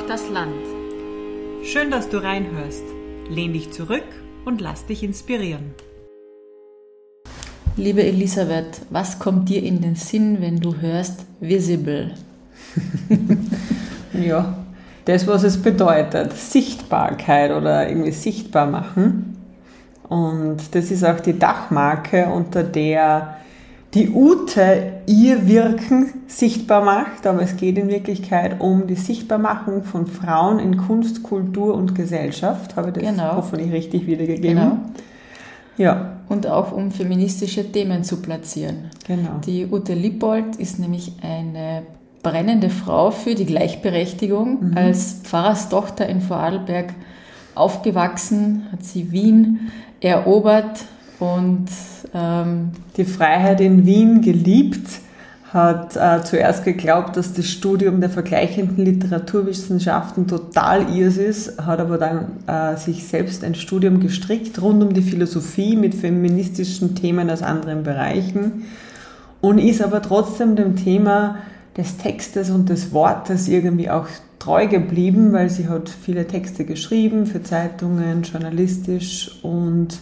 Braucht das Land. Schön, dass du reinhörst. Lehn dich zurück und lass dich inspirieren. Liebe Elisabeth, was kommt dir in den Sinn, wenn du hörst Visible? ja, das, was es bedeutet, Sichtbarkeit oder irgendwie sichtbar machen. Und das ist auch die Dachmarke, unter der die Ute ihr Wirken sichtbar macht, aber es geht in Wirklichkeit um die Sichtbarmachung von Frauen in Kunst, Kultur und Gesellschaft. Habe ich das genau. hoffentlich richtig wiedergegeben? Genau. Ja. Und auch um feministische Themen zu platzieren. Genau. Die Ute Lippold ist nämlich eine brennende Frau für die Gleichberechtigung. Mhm. Als Pfarrerstochter in Vorarlberg aufgewachsen, hat sie Wien erobert und ähm, die Freiheit in Wien geliebt, hat äh, zuerst geglaubt, dass das Studium der vergleichenden Literaturwissenschaften total ihrs ist, hat aber dann äh, sich selbst ein Studium gestrickt rund um die Philosophie mit feministischen Themen aus anderen Bereichen und ist aber trotzdem dem Thema des Textes und des Wortes irgendwie auch treu geblieben, weil sie hat viele Texte geschrieben für Zeitungen, journalistisch und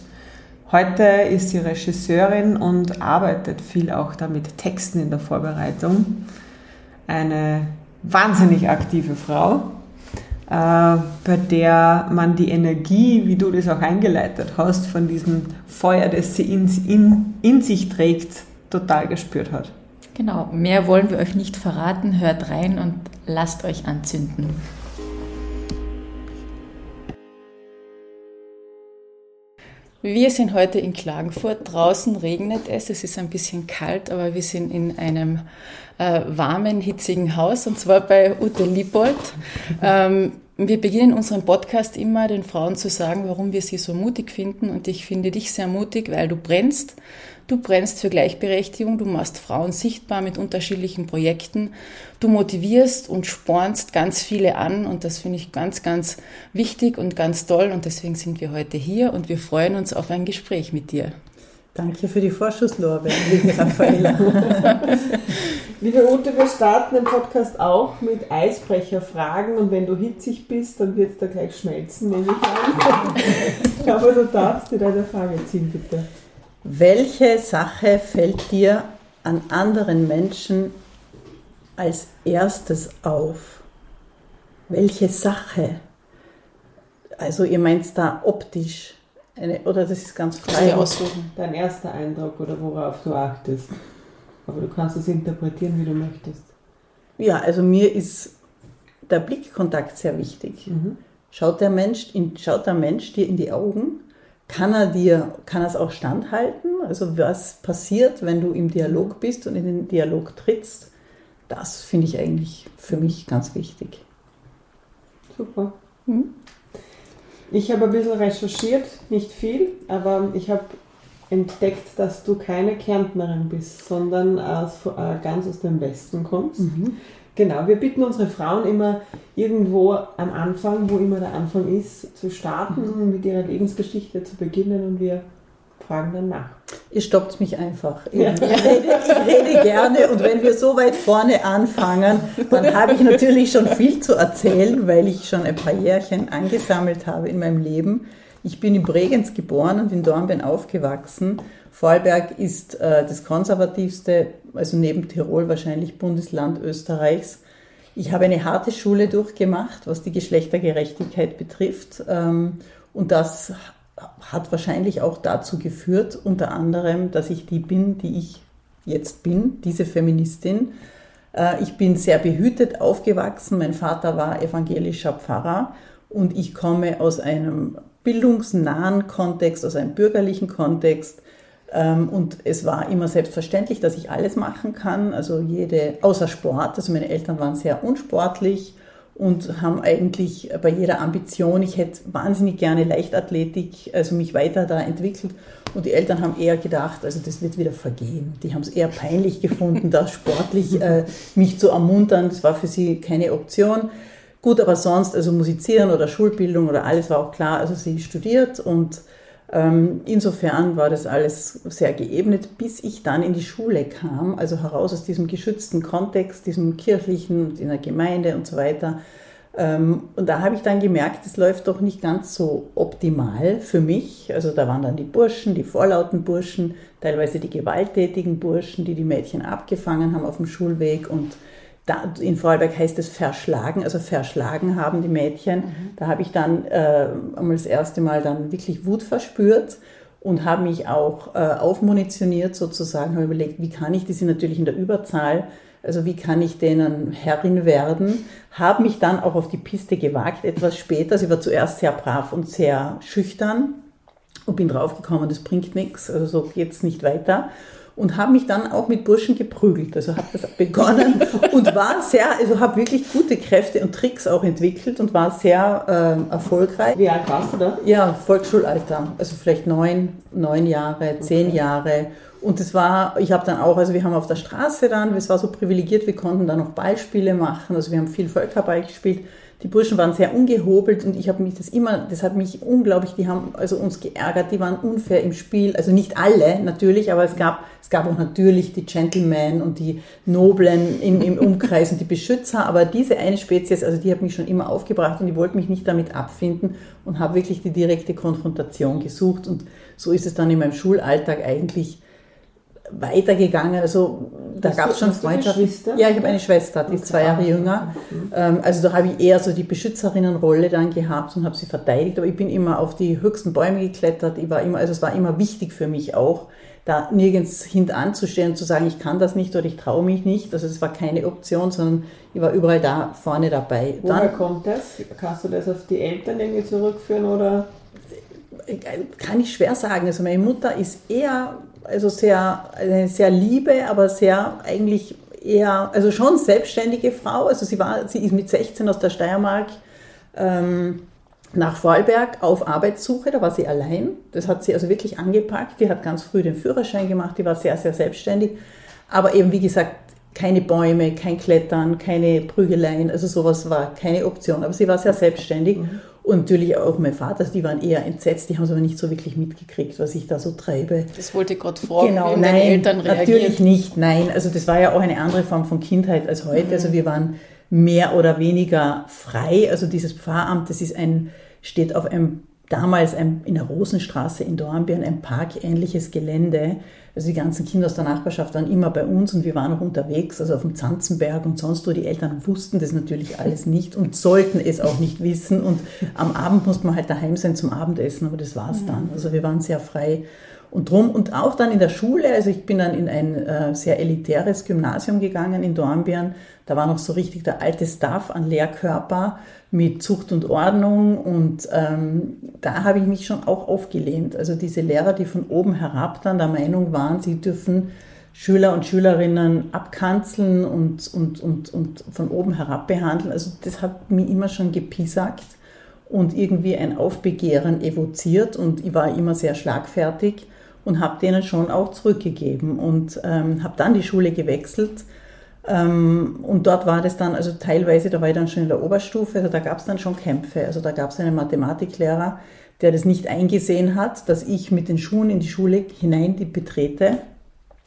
heute ist sie Regisseurin und arbeitet viel auch da mit Texten in der Vorbereitung. Eine wahnsinnig aktive Frau, äh, bei der man die Energie, wie du das auch eingeleitet hast, von diesem Feuer, das sie in, in, in sich trägt, total gespürt hat. Genau, mehr wollen wir euch nicht verraten. Hört rein und lasst euch anzünden. Wir sind heute in Klagenfurt. Draußen regnet es. Es ist ein bisschen kalt, aber wir sind in einem äh, warmen, hitzigen Haus und zwar bei Ute Liebold. Ähm, wir beginnen unseren Podcast immer den Frauen zu sagen, warum wir sie so mutig finden. Und ich finde dich sehr mutig, weil du brennst Du brennst für Gleichberechtigung, du machst Frauen sichtbar mit unterschiedlichen Projekten, du motivierst und spornst ganz viele an und das finde ich ganz, ganz wichtig und ganz toll und deswegen sind wir heute hier und wir freuen uns auf ein Gespräch mit dir. Danke für die Vorschusslorbeeren, liebe Raffaella. liebe Ute, wir starten den Podcast auch mit Eisbrecherfragen und wenn du hitzig bist, dann wird es da gleich schmelzen, nehme ich an. Aber du darfst dir deine Frage ziehen, bitte. Welche Sache fällt dir an anderen Menschen als erstes auf? Welche Sache? Also ihr meint da optisch, eine, oder das ist ganz frei aussuchen. Dein erster Eindruck oder worauf du achtest. Aber du kannst es interpretieren, wie du möchtest. Ja, also mir ist der Blickkontakt sehr wichtig. Mhm. Schaut, der Mensch in, schaut der Mensch dir in die Augen kann er dir, kann er es auch standhalten? Also was passiert, wenn du im Dialog bist und in den Dialog trittst? Das finde ich eigentlich für mich ganz wichtig. Super. Hm? Ich habe ein bisschen recherchiert, nicht viel, aber ich habe entdeckt, dass du keine Kärntnerin bist, sondern aus, äh, ganz aus dem Westen kommst. Mhm. Genau, wir bitten unsere Frauen immer irgendwo am Anfang, wo immer der Anfang ist, zu starten, mhm. mit ihrer Lebensgeschichte zu beginnen und wir fragen dann nach. Ihr stoppt mich einfach. Ich, ja. rede, ich rede gerne und wenn wir so weit vorne anfangen, dann habe ich natürlich schon viel zu erzählen, weil ich schon ein paar Jährchen angesammelt habe in meinem Leben. Ich bin in Bregenz geboren und in Dornbirn aufgewachsen. Vorarlberg ist äh, das konservativste, also neben Tirol wahrscheinlich Bundesland Österreichs. Ich habe eine harte Schule durchgemacht, was die Geschlechtergerechtigkeit betrifft. Ähm, und das hat wahrscheinlich auch dazu geführt, unter anderem, dass ich die bin, die ich jetzt bin, diese Feministin. Äh, ich bin sehr behütet aufgewachsen. Mein Vater war evangelischer Pfarrer und ich komme aus einem bildungsnahen Kontext, aus einem bürgerlichen Kontext. Ähm, und es war immer selbstverständlich, dass ich alles machen kann, also jede, außer Sport. Also meine Eltern waren sehr unsportlich und haben eigentlich bei jeder Ambition, ich hätte wahnsinnig gerne Leichtathletik, also mich weiter da entwickelt. Und die Eltern haben eher gedacht, also das wird wieder vergehen. Die haben es eher peinlich gefunden, da sportlich äh, mich zu ermuntern. Das war für sie keine Option. Gut, aber sonst, also musizieren oder Schulbildung oder alles war auch klar. Also sie studiert und Ähm, insofern war das alles sehr geebnet, bis ich dann in die Schule kam, also heraus aus diesem geschützten Kontext, diesem kirchlichen, in der Gemeinde und so weiter. Ähm, und da habe ich dann gemerkt, es läuft doch nicht ganz so optimal für mich. Also da waren dann die Burschen, die vorlauten Burschen, teilweise die gewalttätigen Burschen, die die Mädchen abgefangen haben auf dem Schulweg und da, in Vorarlberg heißt es verschlagen, also verschlagen haben die Mädchen. Mhm. Da habe ich dann äh, einmal das erste Mal dann wirklich Wut verspürt und habe mich auch äh, aufmunitioniert sozusagen, habe überlegt, wie kann ich, die sind natürlich in der Überzahl, also wie kann ich denen Herrin werden, habe mich dann auch auf die Piste gewagt, etwas später. Sie war zuerst sehr brav und sehr schüchtern und bin draufgekommen, das bringt nichts, also so geht es nicht weiter und habe mich dann auch mit Burschen geprügelt. Also habe das begonnen und war sehr, also habe wirklich gute Kräfte und Tricks auch entwickelt und war sehr äh, erfolgreich. Wie alt warst du da? Ja, Volksschulalter, also vielleicht neun, neun Jahre, zehn okay. Jahre. Und es war, ich habe dann auch, also wir haben auf der Straße dann, es war so privilegiert, wir konnten da noch Ballspiele machen, also wir haben viel Völkerball gespielt die Burschen waren sehr ungehobelt und ich habe mich das immer, das hat mich unglaublich, die haben also uns geärgert, die waren unfair im Spiel, also nicht alle natürlich, aber es gab, es gab auch natürlich die Gentlemen und die Noblen im, im Umkreis und die Beschützer, aber diese eine Spezies, also die hat mich schon immer aufgebracht und die wollte mich nicht damit abfinden und habe wirklich die direkte Konfrontation gesucht und so ist es dann in meinem Schulalltag eigentlich weitergegangen. Also da gab es schon Freundschaften. Ja, ich habe eine Schwester, die ist zwei Jahre jünger. Mhm. Also da habe ich eher so die Beschützerinnenrolle dann gehabt und habe sie verteidigt. Aber ich bin immer auf die höchsten Bäume geklettert. Ich war immer, also es war immer wichtig für mich auch, da nirgends hintanzustehen und zu sagen, ich kann das nicht oder ich traue mich nicht. Also es war keine Option, sondern ich war überall da vorne dabei. Woher dann, kommt das? Kannst du das auf die Eltern irgendwie zurückführen oder? Kann ich schwer sagen. Also meine Mutter ist eher also sehr, eine sehr liebe, aber sehr eigentlich eher, also schon selbstständige Frau. Also sie war, sie ist mit 16 aus der Steiermark ähm, nach Vorarlberg auf Arbeitssuche, da war sie allein. Das hat sie also wirklich angepackt. Die hat ganz früh den Führerschein gemacht, die war sehr, sehr selbstständig. Aber eben, wie gesagt, keine Bäume, kein Klettern, keine Prügeleien, also sowas war keine Option. Aber sie war sehr selbstständig. Mhm. Und natürlich auch mein Vater, die waren eher entsetzt, die haben es aber nicht so wirklich mitgekriegt, was ich da so treibe. Das wollte ich gerade fragen, genau, wie nein, Eltern reagieren. Natürlich nicht, nein. Also das war ja auch eine andere Form von Kindheit als heute. Mhm. Also wir waren mehr oder weniger frei. Also dieses Pfarramt, das ist ein, steht auf einem damals ein, in der Rosenstraße in Dornbirn ein parkähnliches Gelände. Also die ganzen Kinder aus der Nachbarschaft waren immer bei uns und wir waren auch unterwegs, also auf dem Zanzenberg und sonst wo. Die Eltern wussten das natürlich alles nicht und sollten es auch nicht wissen. Und am Abend musste man halt daheim sein zum Abendessen, aber das war es dann. Also wir waren sehr frei und drum. Und auch dann in der Schule, also ich bin dann in ein äh, sehr elitäres Gymnasium gegangen in Dornbirn. Da war noch so richtig der alte Staff an Lehrkörper mit Zucht und Ordnung und ähm, da habe ich mich schon auch aufgelehnt. Also diese Lehrer, die von oben herab dann der Meinung waren, sie dürfen Schüler und Schülerinnen abkanzeln und, und, und, und von oben herab behandeln. Also das hat mir immer schon gepiesackt und irgendwie ein Aufbegehren evoziert und ich war immer sehr schlagfertig und habe denen schon auch zurückgegeben und ähm, habe dann die Schule gewechselt ähm, und dort war das dann, also teilweise, da war ich dann schon in der Oberstufe, also da gab es dann schon Kämpfe. Also da gab es einen Mathematiklehrer, der das nicht eingesehen hat, dass ich mit den Schuhen in die Schule hinein die betrete.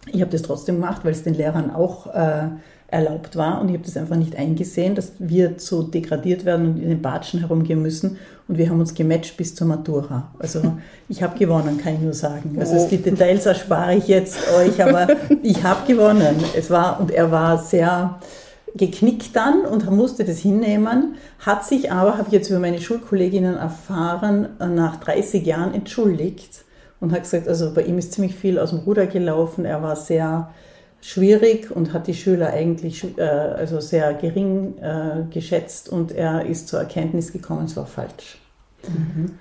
Ich habe das trotzdem gemacht, weil es den Lehrern auch äh, erlaubt war und ich habe das einfach nicht eingesehen, dass wir so degradiert werden und in den Batschen herumgehen müssen und wir haben uns gematcht bis zur Matura. Also ich habe gewonnen, kann ich nur sagen. Also oh. die Details erspare ich jetzt euch, aber ich habe gewonnen. Es war und er war sehr geknickt dann und musste das hinnehmen, hat sich aber, habe ich jetzt über meine Schulkolleginnen erfahren, nach 30 Jahren entschuldigt und hat gesagt, also bei ihm ist ziemlich viel aus dem Ruder gelaufen. Er war sehr schwierig und hat die Schüler eigentlich äh, also sehr gering äh, geschätzt und er ist zur Erkenntnis gekommen, es war falsch. Mhm.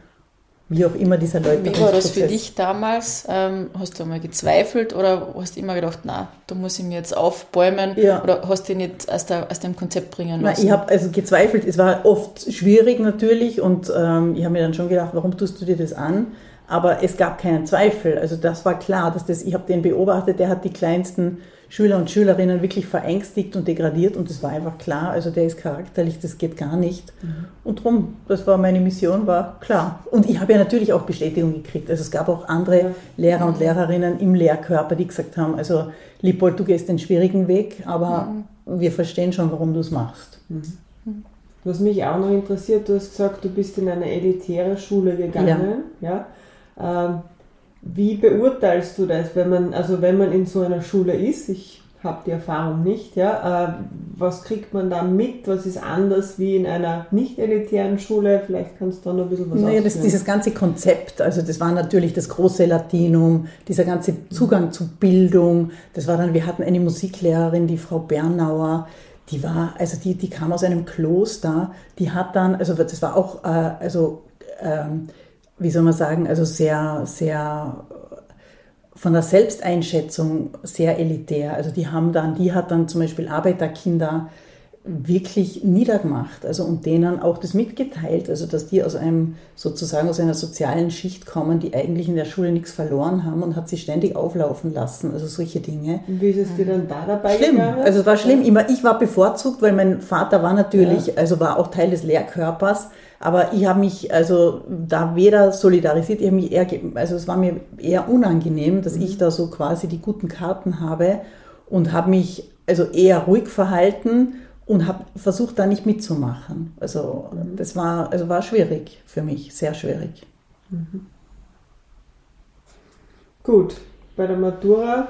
Wie auch immer dieser Leute. Wie war das für dich damals? Ähm, hast du einmal gezweifelt oder hast du immer gedacht, na, da muss ich mir jetzt aufbäumen ja. oder hast du ihn nicht aus, der, aus dem Konzept bringen lassen? Na, ich habe also gezweifelt. Es war oft schwierig natürlich und ähm, ich habe mir dann schon gedacht, warum tust du dir das an? Aber es gab keinen Zweifel. Also das war klar, dass das, ich habe den beobachtet, der hat die kleinsten Schüler und Schülerinnen wirklich verängstigt und degradiert und das war einfach klar. Also der ist charakterlich, das geht gar nicht. Mhm. Und drum, das war meine Mission, war klar. Und ich habe ja natürlich auch Bestätigung gekriegt. Also es gab auch andere ja. Lehrer und Lehrerinnen im Lehrkörper, die gesagt haben, also Liebold, du gehst den schwierigen Weg, aber mhm. wir verstehen schon, warum du es machst. Mhm. Was mich auch noch interessiert, du hast gesagt, du bist in eine elitäre Schule gegangen. Ja. ja? Ähm, wie beurteilst du das, wenn man, also wenn man in so einer Schule ist? Ich habe die Erfahrung nicht, ja. Äh, was kriegt man da mit? Was ist anders wie in einer nicht elitären Schule? Vielleicht kannst du da noch ein bisschen was naja, das, dieses ganze Konzept, also das war natürlich das große Latinum, dieser ganze Zugang zu Bildung. Das war dann, wir hatten eine Musiklehrerin, die Frau Bernauer, die war, also die, die kam aus einem Kloster, die hat dann, also das war auch, äh, also ähm, wie soll man sagen, also sehr, sehr von der Selbsteinschätzung sehr elitär. Also die haben dann, die hat dann zum Beispiel Arbeiterkinder wirklich niedergemacht, also und denen auch das mitgeteilt, also dass die aus einem sozusagen aus einer sozialen Schicht kommen, die eigentlich in der Schule nichts verloren haben und hat sie ständig auflaufen lassen, also solche Dinge. Und wie ist es dir dann da dabei schlimm. gegangen? Also es war schlimm. Ich war bevorzugt, weil mein Vater war natürlich, ja. also war auch Teil des Lehrkörpers, aber ich habe mich also da weder solidarisiert, ich habe mich eher, also es war mir eher unangenehm, dass mhm. ich da so quasi die guten Karten habe und habe mich also eher ruhig verhalten und habe versucht, da nicht mitzumachen. Also mhm. das war, also war schwierig für mich, sehr schwierig. Mhm. Gut, bei der Matura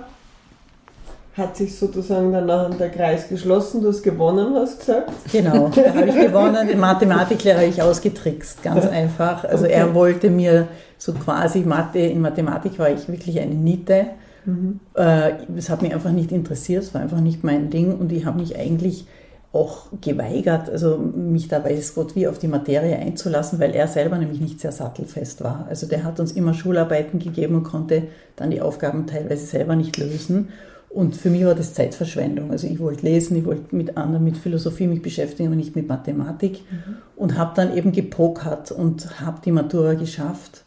hat sich sozusagen dann der Kreis geschlossen, du hast gewonnen, hast gesagt? Genau, da habe ich gewonnen, den Mathematiklehrer habe ich ausgetrickst, ganz einfach. Also okay. er wollte mir so quasi Mathe, in Mathematik war ich wirklich eine Niete. Mhm. Äh, es hat mich einfach nicht interessiert, es war einfach nicht mein Ding und ich habe mich eigentlich auch geweigert, also mich da weiß Gott wie auf die Materie einzulassen, weil er selber nämlich nicht sehr sattelfest war. Also der hat uns immer Schularbeiten gegeben und konnte dann die Aufgaben teilweise selber nicht lösen. Und für mich war das Zeitverschwendung. Also ich wollte lesen, ich wollte mit anderen, mit Philosophie mich beschäftigen, aber nicht mit Mathematik. Mhm. Und habe dann eben gepokert und habe die Matura geschafft.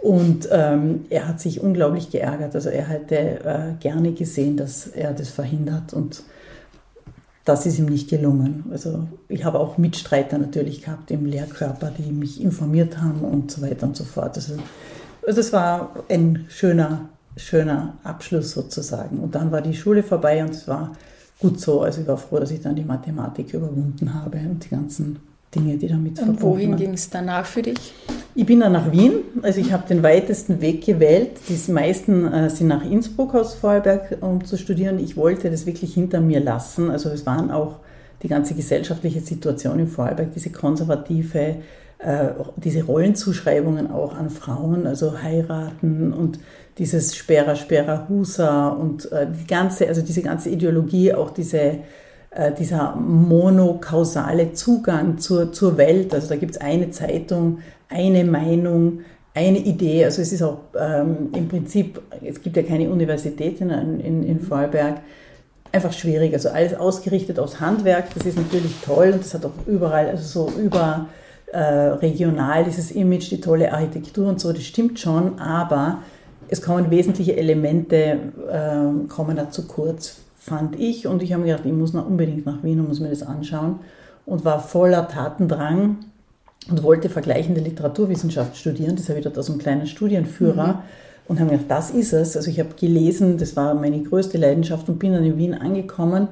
Und ähm, er hat sich unglaublich geärgert. Also er hätte äh, gerne gesehen, dass er das verhindert. Und das ist ihm nicht gelungen. Also ich habe auch Mitstreiter natürlich gehabt im Lehrkörper, die mich informiert haben und so weiter und so fort. Also, also es war ein schöner, schöner Abschluss sozusagen. Und dann war die Schule vorbei und es war gut so. Also ich war froh, dass ich dann die Mathematik überwunden habe und die ganzen Dinge, die damit Und wohin ging es danach für dich? Ich bin dann nach Wien, also ich habe den weitesten Weg gewählt. Die meisten äh, sind nach Innsbruck aus Vorarlberg, um zu studieren. Ich wollte das wirklich hinter mir lassen. Also es waren auch die ganze gesellschaftliche Situation in Vorarlberg, diese konservative, äh, diese Rollenzuschreibungen auch an Frauen, also heiraten und dieses Sperrer, Sperrer, Husa und äh, die ganze, also diese ganze Ideologie, auch diese dieser monokausale Zugang zur, zur Welt. Also da gibt es eine Zeitung, eine Meinung, eine Idee. Also es ist auch ähm, im Prinzip, es gibt ja keine Universität in, in, in Vorarlberg, einfach schwierig. Also alles ausgerichtet aufs Handwerk, das ist natürlich toll und das hat auch überall, also so über äh, regional dieses Image, die tolle Architektur und so, das stimmt schon, aber es kommen wesentliche Elemente, äh, kommen da zu kurz fand ich. Und ich habe mir gedacht, ich muss noch unbedingt nach Wien und muss mir das anschauen. Und war voller Tatendrang und wollte vergleichende Literaturwissenschaft studieren. Das habe ich dort aus einem kleinen Studienführer. Mhm. Und habe mir gedacht, das ist es. Also ich habe gelesen, das war meine größte Leidenschaft und bin dann in Wien angekommen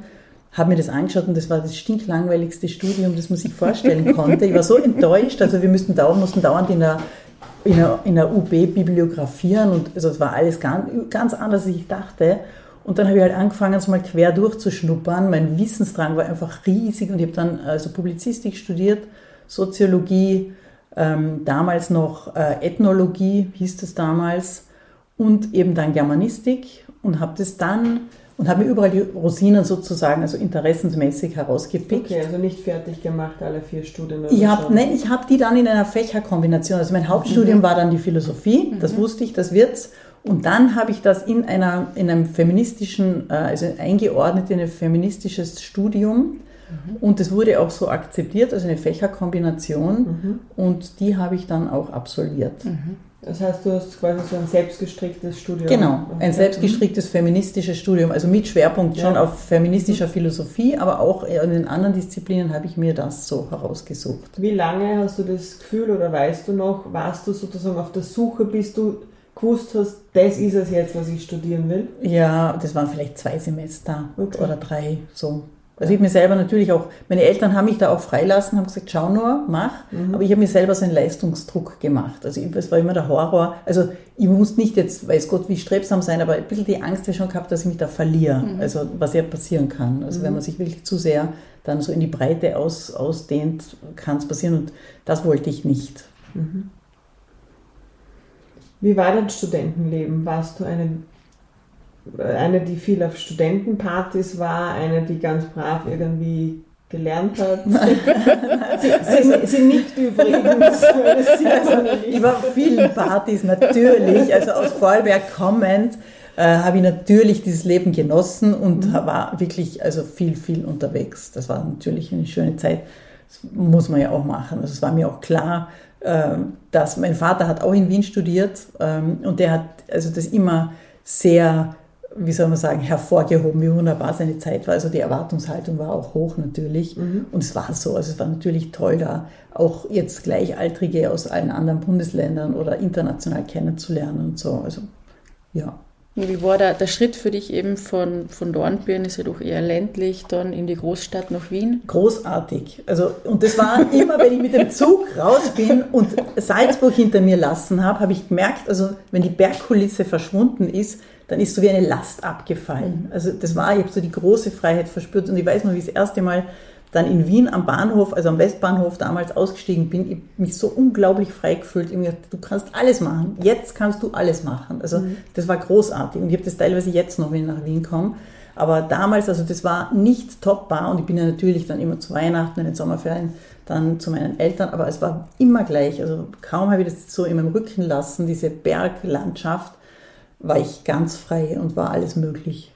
habe mir das angeschaut und das war das stinklangweiligste Studium, das man sich vorstellen konnte. Ich war so enttäuscht, also wir mussten dauernd, mussten dauernd in der, in der, in der UB bibliografieren und also es war alles ganz, ganz anders, als ich dachte. Und dann habe ich halt angefangen, so mal quer durchzuschnuppern. Mein Wissensdrang war einfach riesig und ich habe dann also Publizistik studiert, Soziologie, ähm, damals noch äh, Ethnologie hieß das damals und eben dann Germanistik und habe das dann und habe mir überall die Rosinen sozusagen, also interessensmäßig herausgepickt. Okay, also nicht fertig gemacht, alle vier Studien. Ich habe nein, ich habe die dann in einer Fächerkombination. Also mein Hauptstudium mhm. war dann die Philosophie, das mhm. wusste ich, das wird's. Und dann habe ich das in, einer, in einem feministischen, äh, also eingeordnet in ein feministisches Studium Mhm. Und es wurde auch so akzeptiert, also eine Fächerkombination. Mhm. Und die habe ich dann auch absolviert. Mhm. Das heißt, du hast quasi so ein selbstgestricktes Studium. Genau, ein selbstgestricktes feministisches Studium, also mit Schwerpunkt schon ja. auf feministischer Philosophie, aber auch in den anderen Disziplinen habe ich mir das so herausgesucht. Wie lange hast du das Gefühl oder weißt du noch, warst du sozusagen auf der Suche, bis du gewusst hast, das ist es jetzt, was ich studieren will? Ja, das waren vielleicht zwei Semester okay. oder drei, so. Also ich habe mir selber natürlich auch, meine Eltern haben mich da auch freilassen, haben gesagt, schau nur, mach. Mhm. Aber ich habe mir selber so einen Leistungsdruck gemacht. Also es war immer der Horror. Also ich muss nicht jetzt, weiß Gott, wie strebsam sein, aber ein bisschen die Angst ja schon gehabt, dass ich mich da verliere. Mhm. Also was ja passieren kann. Also mhm. wenn man sich wirklich zu sehr dann so in die Breite aus, ausdehnt, kann es passieren. Und das wollte ich nicht. Wie war dein Studentenleben? Warst du eine eine, die viel auf Studentenpartys war, eine, die ganz brav irgendwie gelernt hat. sie, sie, nickt übrigens. ich war auf vielen Partys natürlich, also aus Vorarlberg kommend, äh, habe ich natürlich dieses Leben genossen und mhm. war wirklich also viel, viel unterwegs. Das war natürlich eine schöne Zeit. Das muss man ja auch machen. Also es war mir auch klar, dass mein Vater hat auch in Wien studiert ähm, und der hat also das immer sehr wie soll man sagen, hervorgehoben, wie wunderbar seine Zeit war. Also die Erwartungshaltung war auch hoch natürlich. Mhm. Und es war so. Also es war natürlich toll, da auch jetzt Gleichaltrige aus allen anderen Bundesländern oder international kennenzulernen und so. Also ja. Wie war da der Schritt für dich eben von, von Dornbirn, ist ja doch eher ländlich, dann in die Großstadt nach Wien? Großartig. Also, und das war immer, wenn ich mit dem Zug raus bin und Salzburg hinter mir lassen habe, habe ich gemerkt, also wenn die Bergkulisse verschwunden ist, dann ist so wie eine Last abgefallen. Mhm. Also das war, ich habe so die große Freiheit verspürt und ich weiß noch, wie das erste Mal dann in Wien am Bahnhof, also am Westbahnhof damals ausgestiegen bin, ich mich so unglaublich frei gefühlt. Ich mir gedacht, du kannst alles machen. Jetzt kannst du alles machen. Also mhm. das war großartig und ich habe das teilweise jetzt noch, wenn ich nach Wien komme. Aber damals, also das war nicht toppbar und ich bin ja natürlich dann immer zu Weihnachten, in den Sommerferien, dann zu meinen Eltern, aber es war immer gleich. Also kaum habe ich das so in meinem Rücken lassen, diese Berglandschaft war ich ganz frei und war alles möglich.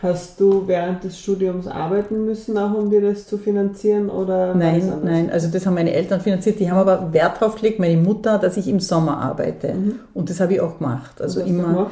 Hast du während des Studiums arbeiten müssen, auch um dir das zu finanzieren? Oder nein, nein, also das haben meine Eltern finanziert. Die haben aber Wert drauf gelegt, meine Mutter, dass ich im Sommer arbeite. Mhm. Und das habe ich auch gemacht. Also immer.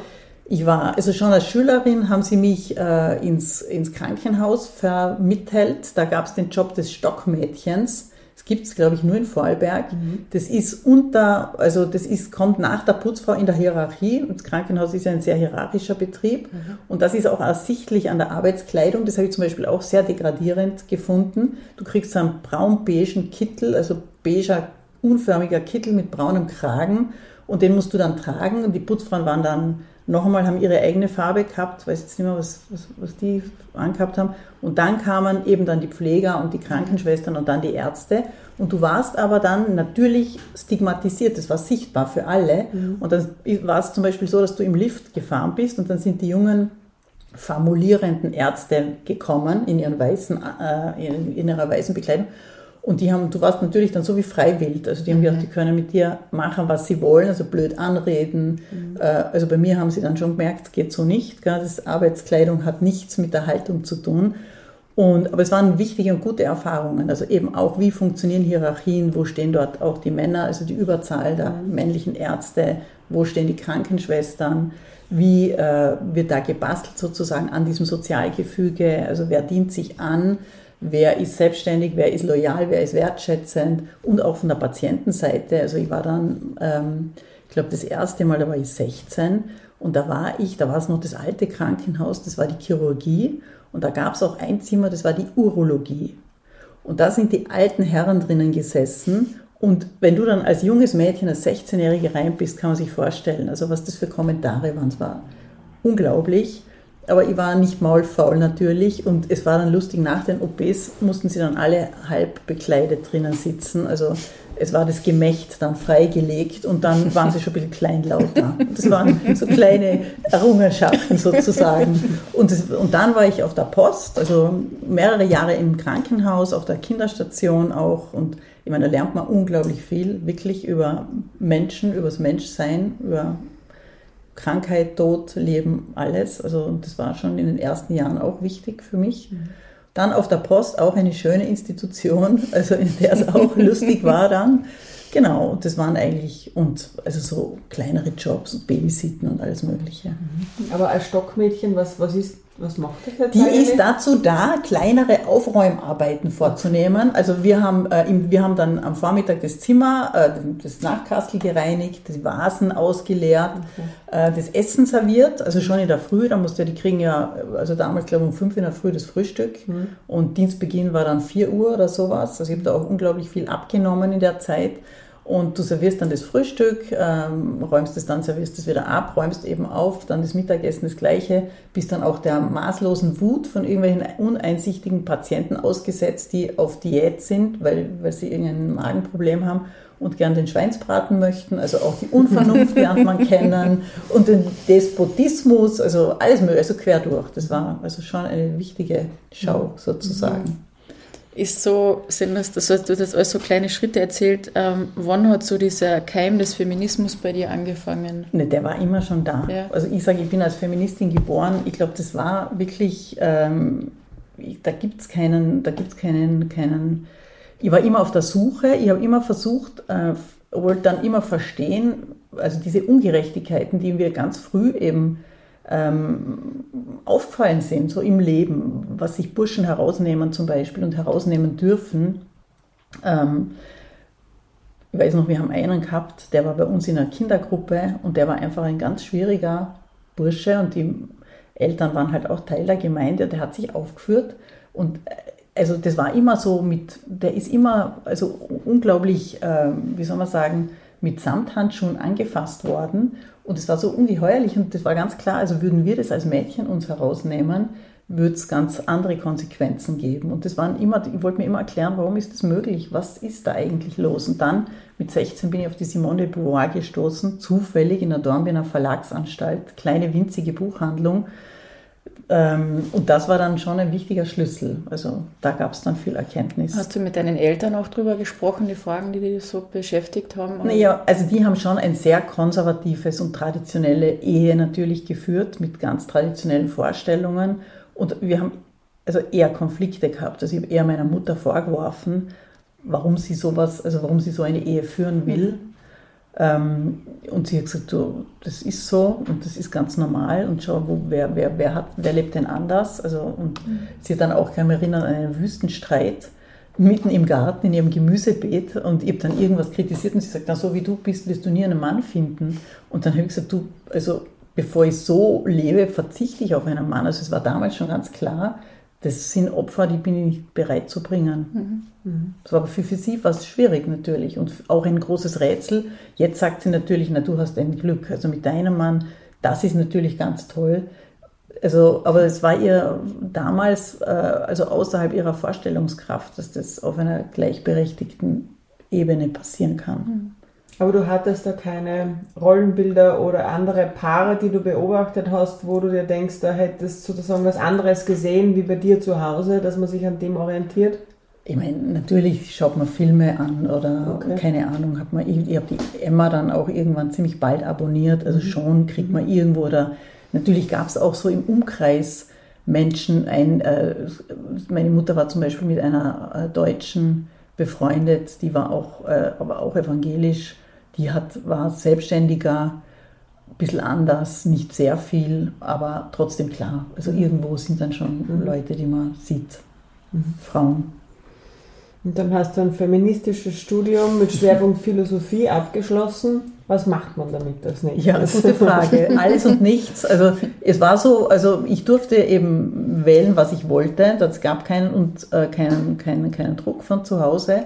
Ich war, also schon als Schülerin haben sie mich äh, ins, ins Krankenhaus vermittelt. Da gab es den Job des Stockmädchens gibt es, glaube ich, nur in Vorarlberg. Mhm. Das ist unter, also das ist, kommt nach der Putzfrau in der Hierarchie. Das Krankenhaus ist ja ein sehr hierarchischer Betrieb. Mhm. Und das ist auch ersichtlich an der Arbeitskleidung. Das habe ich zum Beispiel auch sehr degradierend gefunden. Du kriegst so einen braun-beigen Kittel, also beiger, unförmiger Kittel mit braunem Kragen. Und den musst du dann tragen. Und die Putzfrauen waren dann noch einmal haben ihre eigene Farbe gehabt, weiß jetzt nicht mehr, was, was, was die angehabt haben. Und dann kamen eben dann die Pfleger und die Krankenschwestern und dann die Ärzte. Und du warst aber dann natürlich stigmatisiert, das war sichtbar für alle. Mhm. Und dann war es zum Beispiel so, dass du im Lift gefahren bist und dann sind die jungen formulierenden Ärzte gekommen in, ihren weißen, äh, in, in ihrer weißen Bekleidung und die haben, du warst natürlich dann so wie freiwillig. Also die haben mhm. gedacht, die können mit dir machen, was sie wollen, also blöd anreden. Mhm. Äh, also bei mir haben sie dann schon gemerkt, es geht so nicht. Das Arbeitskleidung hat nichts mit der Haltung zu tun. Und, aber es waren wichtige und gute Erfahrungen. Also eben auch, wie funktionieren Hierarchien, wo stehen dort auch die Männer, also die Überzahl der mhm. männlichen Ärzte, wo stehen die Krankenschwestern, wie äh, wird da gebastelt sozusagen an diesem Sozialgefüge, also wer dient sich an wer ist selbstständig, wer ist loyal, wer ist wertschätzend und auch von der Patientenseite. Also ich war dann, ähm, ich glaube, das erste Mal, da war ich 16 und da war ich, da war es noch das alte Krankenhaus, das war die Chirurgie und da gab es auch ein Zimmer, das war die Urologie. Und da sind die alten Herren drinnen gesessen und wenn du dann als junges Mädchen, als 16-Jährige rein bist, kann man sich vorstellen, also was das für Kommentare waren, es war unglaublich. Aber ich war nicht maulfaul natürlich und es war dann lustig, nach den OPs mussten sie dann alle halb bekleidet drinnen sitzen. Also es war das Gemächt dann freigelegt und dann waren sie schon ein bisschen kleinlauter. Das waren so kleine Errungenschaften sozusagen. Und, das, und dann war ich auf der Post, also mehrere Jahre im Krankenhaus, auf der Kinderstation auch. Und ich meine, da lernt man unglaublich viel, wirklich über Menschen, über das Menschsein, über Krankheit, Tod, Leben, alles. Also das war schon in den ersten Jahren auch wichtig für mich. Mhm. Dann auf der Post auch eine schöne Institution, also in der es auch lustig war dann. Genau, das waren eigentlich und also so kleinere Jobs und Babysitten und alles Mögliche. Aber als Stockmädchen, was, was ist was macht das jetzt Die eigentlich? ist dazu da, kleinere Aufräumarbeiten vorzunehmen. Also wir haben, äh, wir haben dann am Vormittag das Zimmer, äh, das Nachkastel gereinigt, die Vasen ausgeleert, okay. äh, das Essen serviert, also schon in der Früh, da musste die kriegen ja, also damals glaube ich um fünf in der Früh das Frühstück mhm. und Dienstbeginn war dann vier Uhr oder sowas. Also ich habe da auch unglaublich viel abgenommen in der Zeit. Und du servierst dann das Frühstück, ähm, räumst es dann, servierst es wieder ab, räumst eben auf, dann das Mittagessen das gleiche, bist dann auch der maßlosen Wut von irgendwelchen uneinsichtigen Patienten ausgesetzt, die auf Diät sind, weil, weil sie irgendein Magenproblem haben und gern den Schweinsbraten möchten, also auch die Unvernunft lernt man kennen und den Despotismus, also alles mögliche, also quer durch. Das war also schon eine wichtige Schau sozusagen ist so, sind das, das hast du das alles so kleine Schritte erzählt. Ähm, wann hat so dieser Keim des Feminismus bei dir angefangen? Ne, der war immer schon da. Ja. Also ich sage, ich bin als Feministin geboren. Ich glaube, das war wirklich, ähm, da gibt es keinen, da gibt's keinen, keinen, ich war immer auf der Suche, ich habe immer versucht, äh, wollte dann immer verstehen, also diese Ungerechtigkeiten, die wir ganz früh eben ähm, aufgefallen sind, so im Leben, was sich Burschen herausnehmen zum Beispiel und herausnehmen dürfen. Ähm, ich weiß noch, wir haben einen gehabt, der war bei uns in einer Kindergruppe und der war einfach ein ganz schwieriger Bursche und die Eltern waren halt auch Teil der Gemeinde, der hat sich aufgeführt und äh, also das war immer so mit, der ist immer also unglaublich, äh, wie soll man sagen, mit Samthandschuhen angefasst worden und es war so ungeheuerlich und das war ganz klar, also würden wir das als Mädchen uns herausnehmen, würde es ganz andere Konsequenzen geben. Und das waren immer, ich wollte mir immer erklären, warum ist das möglich? Was ist da eigentlich los? Und dann mit 16 bin ich auf die Simone de Beauvoir gestoßen, zufällig in der Dornbirner Verlagsanstalt, kleine winzige Buchhandlung. Ähm, und das war dann schon ein wichtiger Schlüssel. Also da gab es dann viel Erkenntnis. Hast du mit deinen Eltern auch darüber gesprochen, die Fragen, die dich so beschäftigt haben? Naja, also die haben schon ein sehr konservatives und traditionelle Ehe natürlich geführt, mit ganz traditionellen Vorstellungen. Und wir haben also eher Konflikte gehabt. Also ich habe eher meiner Mutter vorgeworfen, warum sie sowas, also warum sie so eine Ehe führen will. Mhm. Ähm, und sie hat gesagt, du, das ist so und das ist ganz normal und schau, wo, wer, wer, wer, hat, wer lebt denn anders? Also, und mhm. sie hat dann auch, kann mich erinnern, an einen Wüstenstreit mitten im Garten in ihrem Gemüsebeet und ich habe dann irgendwas kritisiert und sie sagt, na so wie du bist, wirst du nie einen Mann finden. Und dann habe ich gesagt, du, also bevor ich so lebe, verzichte ich auf einen Mann. Also es war damals schon ganz klar, das sind Opfer, die bin ich nicht bereit zu bringen. Mhm. Mhm. Das war aber für, für sie war es schwierig natürlich und auch ein großes Rätsel. Jetzt sagt sie natürlich, na du hast ein Glück. Also mit deinem Mann, das ist natürlich ganz toll. Also, aber es war ihr damals, äh, also außerhalb ihrer Vorstellungskraft, dass das auf einer gleichberechtigten Ebene passieren kann. Mhm. Aber du hattest da keine Rollenbilder oder andere Paare, die du beobachtet hast, wo du dir denkst, da hättest du sozusagen was anderes gesehen wie bei dir zu Hause, dass man sich an dem orientiert? Ich meine, natürlich schaut man Filme an oder okay. keine Ahnung, hat man, ich, ich habe die Emma dann auch irgendwann ziemlich bald abonniert, also mhm. schon kriegt man irgendwo oder natürlich gab es auch so im Umkreis Menschen, ein, äh, meine Mutter war zum Beispiel mit einer äh, Deutschen befreundet, die war auch, äh, aber auch evangelisch die hat, war selbstständiger, ein bisschen anders, nicht sehr viel, aber trotzdem klar. Also irgendwo sind dann schon mhm. Leute, die man sieht, mhm. Frauen. Und dann hast du ein feministisches Studium mit Schwerpunkt Philosophie abgeschlossen. Was macht man damit als nächstes? Ja, gute Frage. Alles und nichts. Also es war so, also ich durfte eben wählen, was ich wollte. Es gab keinen und äh, keinen, keinen, keinen Druck von zu Hause.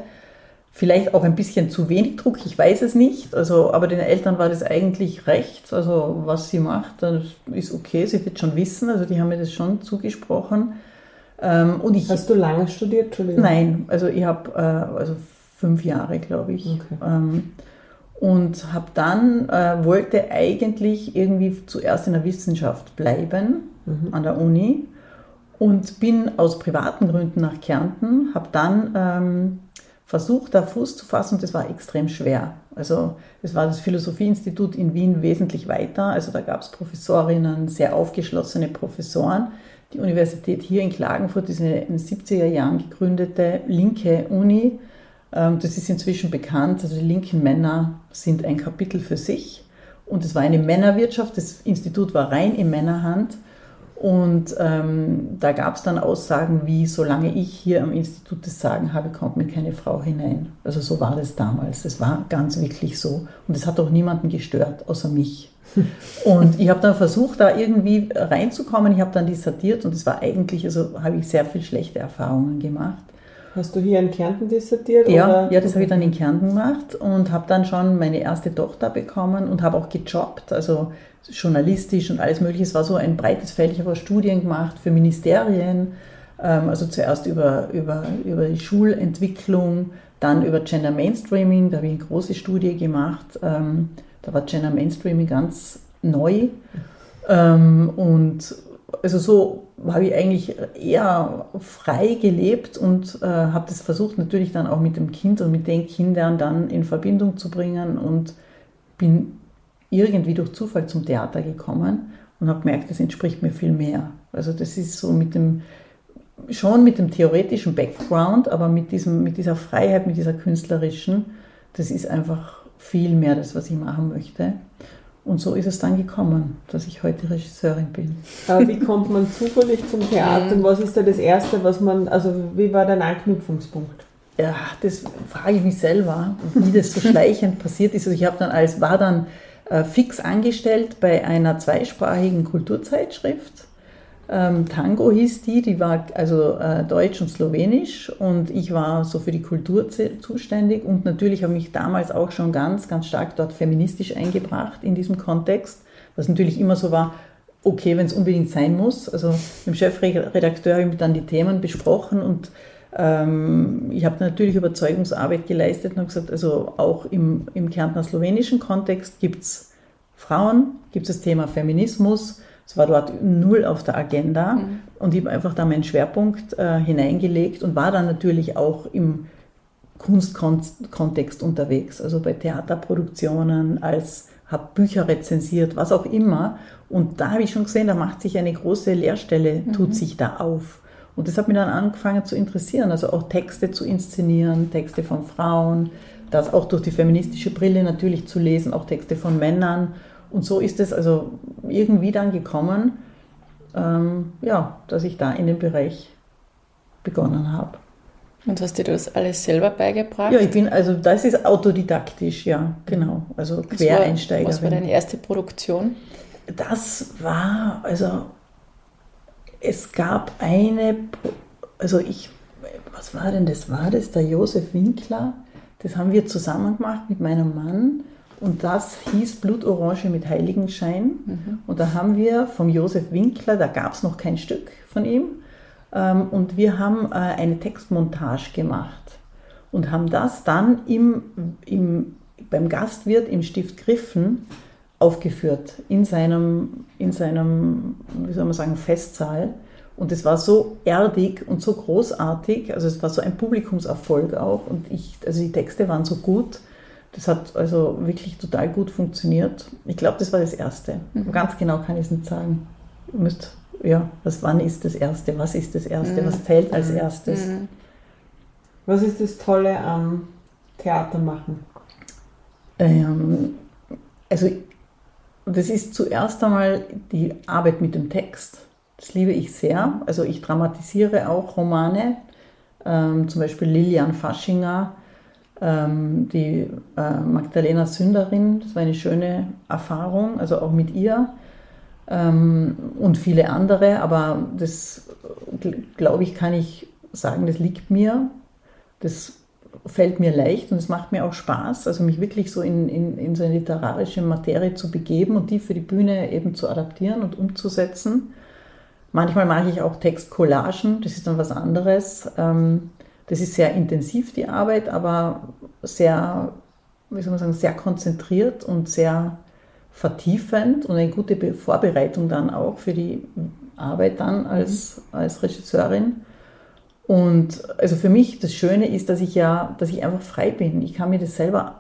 Vielleicht auch ein bisschen zu wenig Druck, ich weiß es nicht. Also, aber den Eltern war das eigentlich recht. Also, was sie macht, das ist okay, sie wird schon wissen. Also, die haben mir das schon zugesprochen. Ähm, und ich, Hast du lange studiert? Nein, also ich habe äh, also fünf Jahre, glaube ich. Okay. Ähm, und habe dann, äh, wollte eigentlich irgendwie zuerst in der Wissenschaft bleiben, mhm. an der Uni. Und bin aus privaten Gründen nach Kärnten, habe dann ähm, versucht, da Fuß zu fassen und das war extrem schwer. Also es war das Philosophieinstitut in Wien wesentlich weiter. Also da gab es Professorinnen, sehr aufgeschlossene Professoren, die Universität hier in Klagenfurt ist eine in den 70er Jahren gegründete linke Uni. Ähm, das ist inzwischen bekannt. Also die linken Männer sind ein Kapitel für sich. Und es war eine Männerwirtschaft. Das Institut war rein in Männerhand. Und ähm, da gab es dann Aussagen wie, solange ich hier am Institut das Sagen habe, kommt mir keine Frau hinein. Also so war das damals. Das war ganz wirklich so. Und es hat auch niemanden gestört, außer mich. Und ich habe dann versucht, da irgendwie reinzukommen. Ich habe dann dissertiert und es war eigentlich, also habe ich sehr viel schlechte Erfahrungen gemacht. Hast du hier in Kärnten dissertiert? Ja, oder? ja das habe ich dann in Kärnten gemacht und habe dann schon meine erste Tochter bekommen und habe auch gejobbt. Also journalistisch und alles Mögliche. Es war so ein breites Feld. Ich habe auch Studien gemacht für Ministerien, ähm, also zuerst über, über, über die Schulentwicklung, dann über Gender Mainstreaming, da habe ich eine große Studie gemacht. Ähm, da war Gender Mainstreaming ganz neu. Ähm, und also so habe ich eigentlich eher frei gelebt und äh, habe das versucht natürlich dann auch mit dem Kind und mit den Kindern dann in Verbindung zu bringen und bin irgendwie durch Zufall zum Theater gekommen und habe gemerkt, das entspricht mir viel mehr. Also das ist so mit dem, schon mit dem theoretischen Background, aber mit, diesem, mit dieser Freiheit, mit dieser künstlerischen, das ist einfach viel mehr das, was ich machen möchte. Und so ist es dann gekommen, dass ich heute Regisseurin bin. Aber wie kommt man zufällig zum Theater und was ist da das Erste, was man, also wie war dein Anknüpfungspunkt? Ja, das frage ich mich selber, wie das so schleichend passiert ist. Also ich habe dann als, war dann fix angestellt bei einer zweisprachigen Kulturzeitschrift. Ähm, Tango hieß die, die war also äh, deutsch und slowenisch und ich war so für die Kultur zuständig und natürlich habe ich mich damals auch schon ganz, ganz stark dort feministisch eingebracht in diesem Kontext, was natürlich immer so war, okay, wenn es unbedingt sein muss. Also mit dem Chefredakteur habe ich dann die Themen besprochen und ich habe natürlich Überzeugungsarbeit geleistet und habe gesagt, also auch im, im Kärntner slowenischen Kontext gibt es Frauen, gibt es das Thema Feminismus. Es war dort null auf der Agenda mhm. und ich habe einfach da meinen Schwerpunkt äh, hineingelegt und war dann natürlich auch im Kunstkontext unterwegs, also bei Theaterproduktionen, als habe Bücher rezensiert, was auch immer. Und da habe ich schon gesehen, da macht sich eine große Leerstelle, tut mhm. sich da auf. Und das hat mich dann angefangen zu interessieren, also auch Texte zu inszenieren, Texte von Frauen, das auch durch die feministische Brille natürlich zu lesen, auch Texte von Männern. Und so ist es also irgendwie dann gekommen, ähm, ja, dass ich da in dem Bereich begonnen habe. Und hast du das alles selber beigebracht? Ja, ich bin, also das ist autodidaktisch, ja, genau. Also Quereinsteiger. Was war deine erste Produktion? Das war, also es gab eine, also ich, was war denn das? War das der Josef Winkler? Das haben wir zusammen gemacht mit meinem Mann und das hieß Blutorange mit Heiligenschein. Mhm. Und da haben wir vom Josef Winkler, da gab es noch kein Stück von ihm, ähm, und wir haben äh, eine Textmontage gemacht und haben das dann im, im, beim Gastwirt im Stift Griffen aufgeführt in seinem, in seinem, wie soll man sagen, Festsaal. Und es war so erdig und so großartig, also es war so ein Publikumserfolg auch. Und ich, also die Texte waren so gut. Das hat also wirklich total gut funktioniert. Ich glaube, das war das Erste. Mhm. Ganz genau kann ich es nicht sagen. Ihr müsst, ja, was, wann ist das Erste? Was ist das Erste? Mhm. Was zählt als mhm. Erstes? Mhm. Was ist das Tolle am Theater machen? Ähm, also das ist zuerst einmal die Arbeit mit dem Text. Das liebe ich sehr. Also ich dramatisiere auch Romane, ähm, zum Beispiel Lilian Faschinger, ähm, die äh, Magdalena Sünderin. Das war eine schöne Erfahrung, also auch mit ihr ähm, und viele andere. Aber das, glaube ich, kann ich sagen, das liegt mir. Das fällt mir leicht und es macht mir auch Spaß, also mich wirklich so in, in, in so eine literarische Materie zu begeben und die für die Bühne eben zu adaptieren und umzusetzen. Manchmal mache ich auch Textcollagen, das ist dann was anderes. Ähm, das ist sehr intensiv, die Arbeit, aber sehr, wie soll man sagen, sehr konzentriert und sehr vertiefend und eine gute Vorbereitung dann auch für die Arbeit dann als, als Regisseurin. Und also für mich das Schöne ist, dass ich ja, dass ich einfach frei bin. Ich kann mir das selber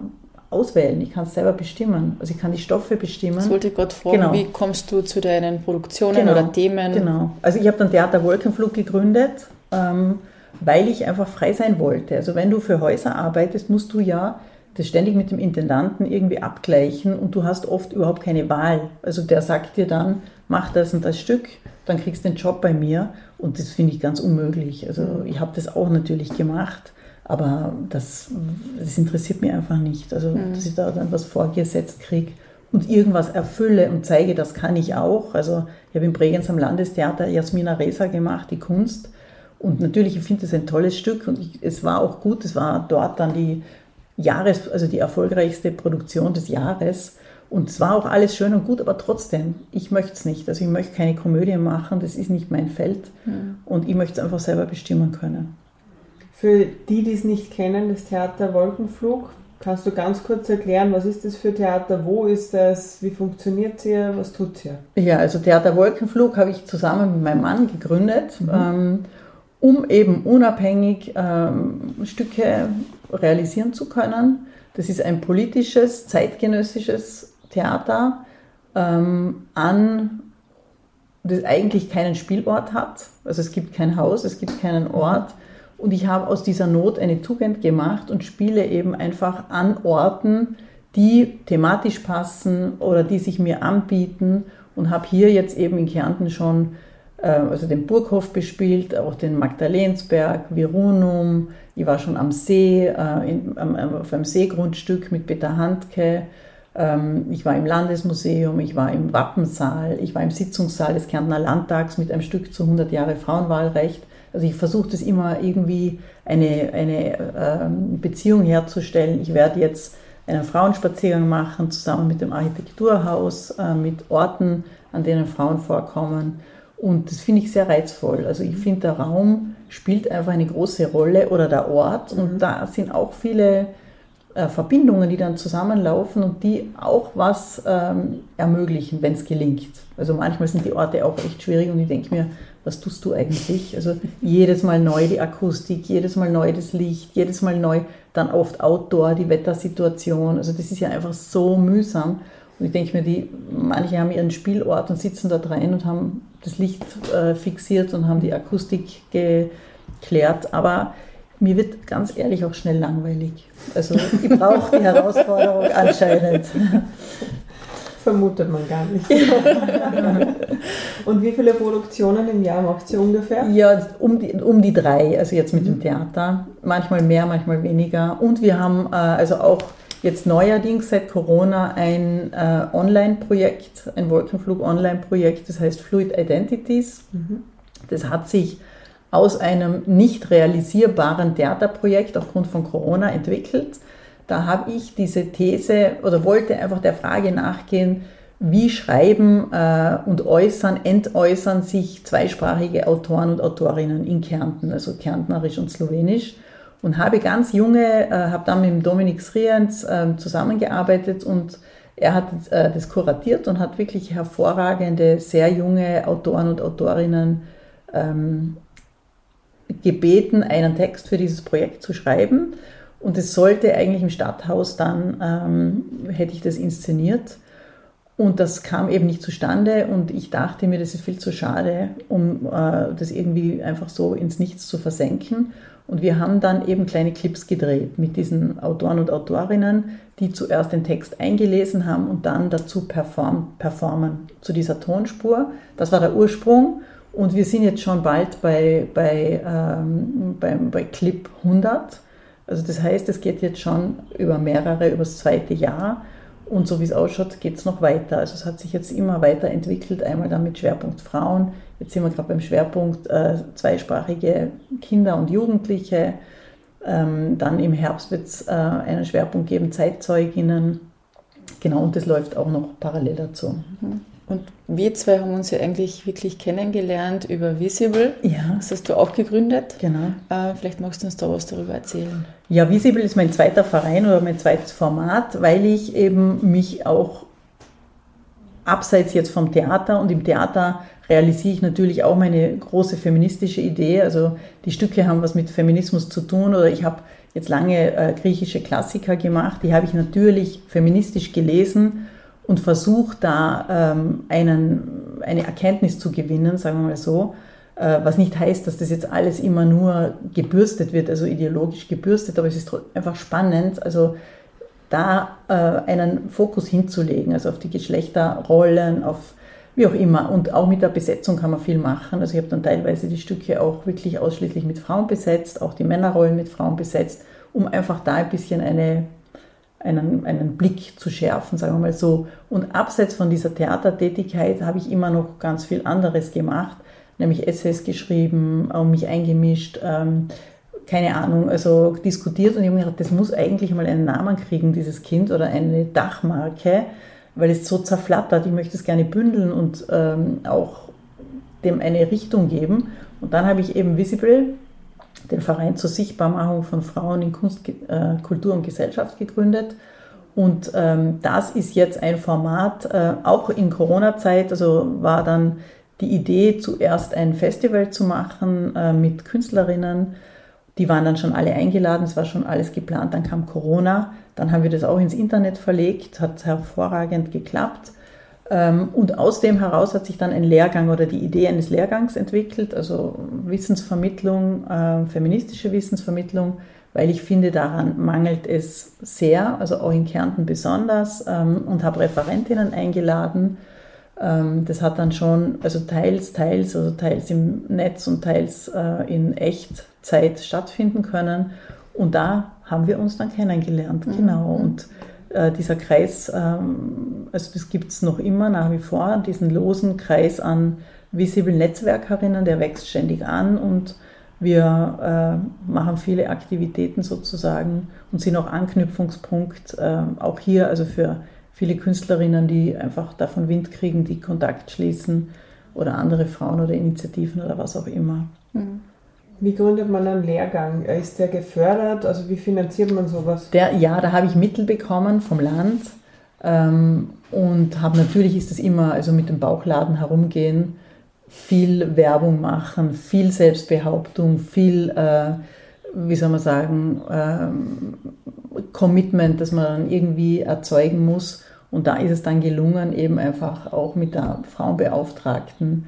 auswählen, ich kann es selber bestimmen. Also ich kann die Stoffe bestimmen. Das wollte ich gerade fragen, Genau. wie kommst du zu deinen Produktionen oder Themen? Genau. Also ich habe dann Theater Wolkenflug gegründet, ähm, weil ich einfach frei sein wollte. Also wenn du für Häuser arbeitest, musst du ja das ständig mit dem Intendanten irgendwie abgleichen und du hast oft überhaupt keine Wahl. Also der sagt dir dann, mach das und das Stück, dann kriegst du den Job bei mir und das finde ich ganz unmöglich. Also ich habe das auch natürlich gemacht, aber das, das interessiert mich einfach nicht. Also dass ich da dann was vorgesetzt kriege und irgendwas erfülle und zeige, das kann ich auch. Also ich habe in Bregenz am Landestheater Jasmina Reza gemacht, die Kunst. Und natürlich, ich finde das ein tolles Stück und ich, es war auch gut, es war dort dann die Jahres, also die erfolgreichste Produktion des Jahres. Und es war auch alles schön und gut, aber trotzdem, ich möchte es nicht. Also ich möchte keine Komödie machen, das ist nicht mein Feld. Und ich möchte es einfach selber bestimmen können. Für die, die es nicht kennen, das Theater Wolkenflug, kannst du ganz kurz erklären, was ist das für Theater, wo ist das, wie funktioniert es hier, was tut es hier? Ja, also Theater Wolkenflug habe ich zusammen mit meinem Mann gegründet, ähm, um eben unabhängig ähm, Stücke realisieren zu können. Das ist ein politisches, zeitgenössisches Theater ähm, an das eigentlich keinen Spielort hat. Also es gibt kein Haus, es gibt keinen Ort. Und ich habe aus dieser Not eine Tugend gemacht und spiele eben einfach an Orten, die thematisch passen oder die sich mir anbieten und habe hier jetzt eben in Kärnten schon äh, also den Burghof bespielt, auch den Magdalensberg, Virunum. Ich war schon am See, äh, in, am, auf einem Seegrundstück mit Peter Handke. Ähm, ich war im Landesmuseum, ich war im Wappensaal, ich war im Sitzungssaal des Kärntner Landtags mit einem Stück zu 100 Jahre Frauenwahlrecht. Also ich versuche das immer irgendwie eine, eine ähm, Beziehung herzustellen. Ich werde jetzt einen Frauenspaziergang machen, zusammen mit dem Architekturhaus, äh, mit Orten, an denen Frauen vorkommen. Und das finde ich sehr reizvoll. Also ich finde, der Raum spielt einfach eine große Rolle oder der Ort. Und da sind auch viele äh, Verbindungen, die dann zusammenlaufen und die auch was ähm, ermöglichen, wenn es gelingt. Also manchmal sind die Orte auch echt schwierig und ich denke mir, was tust du eigentlich? Also jedes Mal neu die Akustik, jedes Mal neu das Licht, jedes Mal neu dann oft Outdoor, die Wettersituation. Also das ist ja einfach so mühsam. Und ich denke mir, die, manche haben ihren Spielort und sitzen dort rein und haben das Licht äh, fixiert und haben die Akustik geklärt. Aber mir wird ganz ehrlich auch schnell langweilig. Also ich brauche die Herausforderung anscheinend. Vermutet man gar nicht. Und wie viele Produktionen im Jahr macht ihr ungefähr? Ja, um die, um die drei, also jetzt mit dem Theater. Manchmal mehr, manchmal weniger. Und wir haben äh, also auch jetzt neuerdings seit Corona ein äh, Online-Projekt, ein Wolkenflug-Online-Projekt, das heißt Fluid Identities. Das hat sich aus einem nicht realisierbaren Theaterprojekt aufgrund von Corona entwickelt. Da habe ich diese These oder wollte einfach der Frage nachgehen, wie schreiben äh, und äußern, entäußern sich zweisprachige Autoren und Autorinnen in Kärnten, also Kärntnerisch und Slowenisch. Und habe ganz junge, äh, habe dann mit Dominik Sriens äh, zusammengearbeitet und er hat äh, das kuratiert und hat wirklich hervorragende, sehr junge Autoren und Autorinnen ähm, gebeten, einen Text für dieses Projekt zu schreiben. Und es sollte eigentlich im Stadthaus dann, ähm, hätte ich das inszeniert. Und das kam eben nicht zustande und ich dachte mir, das ist viel zu schade, um äh, das irgendwie einfach so ins Nichts zu versenken. Und wir haben dann eben kleine Clips gedreht mit diesen Autoren und Autorinnen, die zuerst den Text eingelesen haben und dann dazu perform, performen zu dieser Tonspur. Das war der Ursprung. Und wir sind jetzt schon bald bei, bei, ähm, beim, bei Clip 100. Also das heißt, es geht jetzt schon über mehrere, über das zweite Jahr. Und so wie es ausschaut, geht es noch weiter. Also es hat sich jetzt immer weiterentwickelt, einmal dann mit Schwerpunkt Frauen. Jetzt sind wir gerade beim Schwerpunkt äh, zweisprachige Kinder und Jugendliche. Ähm, dann im Herbst wird es äh, einen Schwerpunkt geben, Zeitzeuginnen. Genau, und das läuft auch noch parallel dazu. Und wir zwei haben uns ja eigentlich wirklich kennengelernt über Visible. Ja. Das hast du auch gegründet. Genau. Äh, vielleicht magst du uns da was darüber erzählen. Ja, Visible ist mein zweiter Verein oder mein zweites Format, weil ich eben mich auch abseits jetzt vom Theater und im Theater realisiere ich natürlich auch meine große feministische Idee. Also die Stücke haben was mit Feminismus zu tun oder ich habe jetzt lange äh, griechische Klassiker gemacht, die habe ich natürlich feministisch gelesen und versucht da ähm, einen, eine Erkenntnis zu gewinnen, sagen wir mal so, äh, was nicht heißt, dass das jetzt alles immer nur gebürstet wird, also ideologisch gebürstet, aber es ist einfach spannend, also da äh, einen Fokus hinzulegen, also auf die Geschlechterrollen, auf wie auch immer. Und auch mit der Besetzung kann man viel machen. Also ich habe dann teilweise die Stücke auch wirklich ausschließlich mit Frauen besetzt, auch die Männerrollen mit Frauen besetzt, um einfach da ein bisschen eine einen, einen Blick zu schärfen, sagen wir mal so. Und abseits von dieser Theatertätigkeit habe ich immer noch ganz viel anderes gemacht, nämlich Essays geschrieben, mich eingemischt, ähm, keine Ahnung, also diskutiert und ich habe mir gedacht, das muss eigentlich mal einen Namen kriegen, dieses Kind, oder eine Dachmarke, weil es so zerflattert. Ich möchte es gerne bündeln und ähm, auch dem eine Richtung geben. Und dann habe ich eben Visible den Verein zur Sichtbarmachung von Frauen in Kunst, äh, Kultur und Gesellschaft gegründet. Und ähm, das ist jetzt ein Format, äh, auch in Corona-Zeit, also war dann die Idee, zuerst ein Festival zu machen äh, mit Künstlerinnen. Die waren dann schon alle eingeladen, es war schon alles geplant, dann kam Corona, dann haben wir das auch ins Internet verlegt, hat hervorragend geklappt. Ähm, und aus dem heraus hat sich dann ein Lehrgang oder die Idee eines Lehrgangs entwickelt, also Wissensvermittlung, äh, feministische Wissensvermittlung, weil ich finde, daran mangelt es sehr, also auch in Kärnten besonders, ähm, und habe Referentinnen eingeladen. Ähm, das hat dann schon, also teils, teils, also teils im Netz und teils äh, in Echtzeit stattfinden können. Und da haben wir uns dann kennengelernt, mhm. genau. Und äh, dieser Kreis, ähm, also das gibt es noch immer nach wie vor, diesen losen Kreis an Visible Netzwerkerinnen, der wächst ständig an und wir äh, machen viele Aktivitäten sozusagen und sind auch Anknüpfungspunkt, äh, auch hier, also für viele Künstlerinnen, die einfach davon Wind kriegen, die Kontakt schließen oder andere Frauen oder Initiativen oder was auch immer. Mhm. Wie gründet man einen Lehrgang? Ist der gefördert? Also wie finanziert man sowas? Der, ja, da habe ich Mittel bekommen vom Land ähm, und habe natürlich ist es immer, also mit dem Bauchladen herumgehen, viel Werbung machen, viel Selbstbehauptung, viel, äh, wie soll man sagen, äh, Commitment, das man dann irgendwie erzeugen muss. Und da ist es dann gelungen, eben einfach auch mit der Frauenbeauftragten ähm,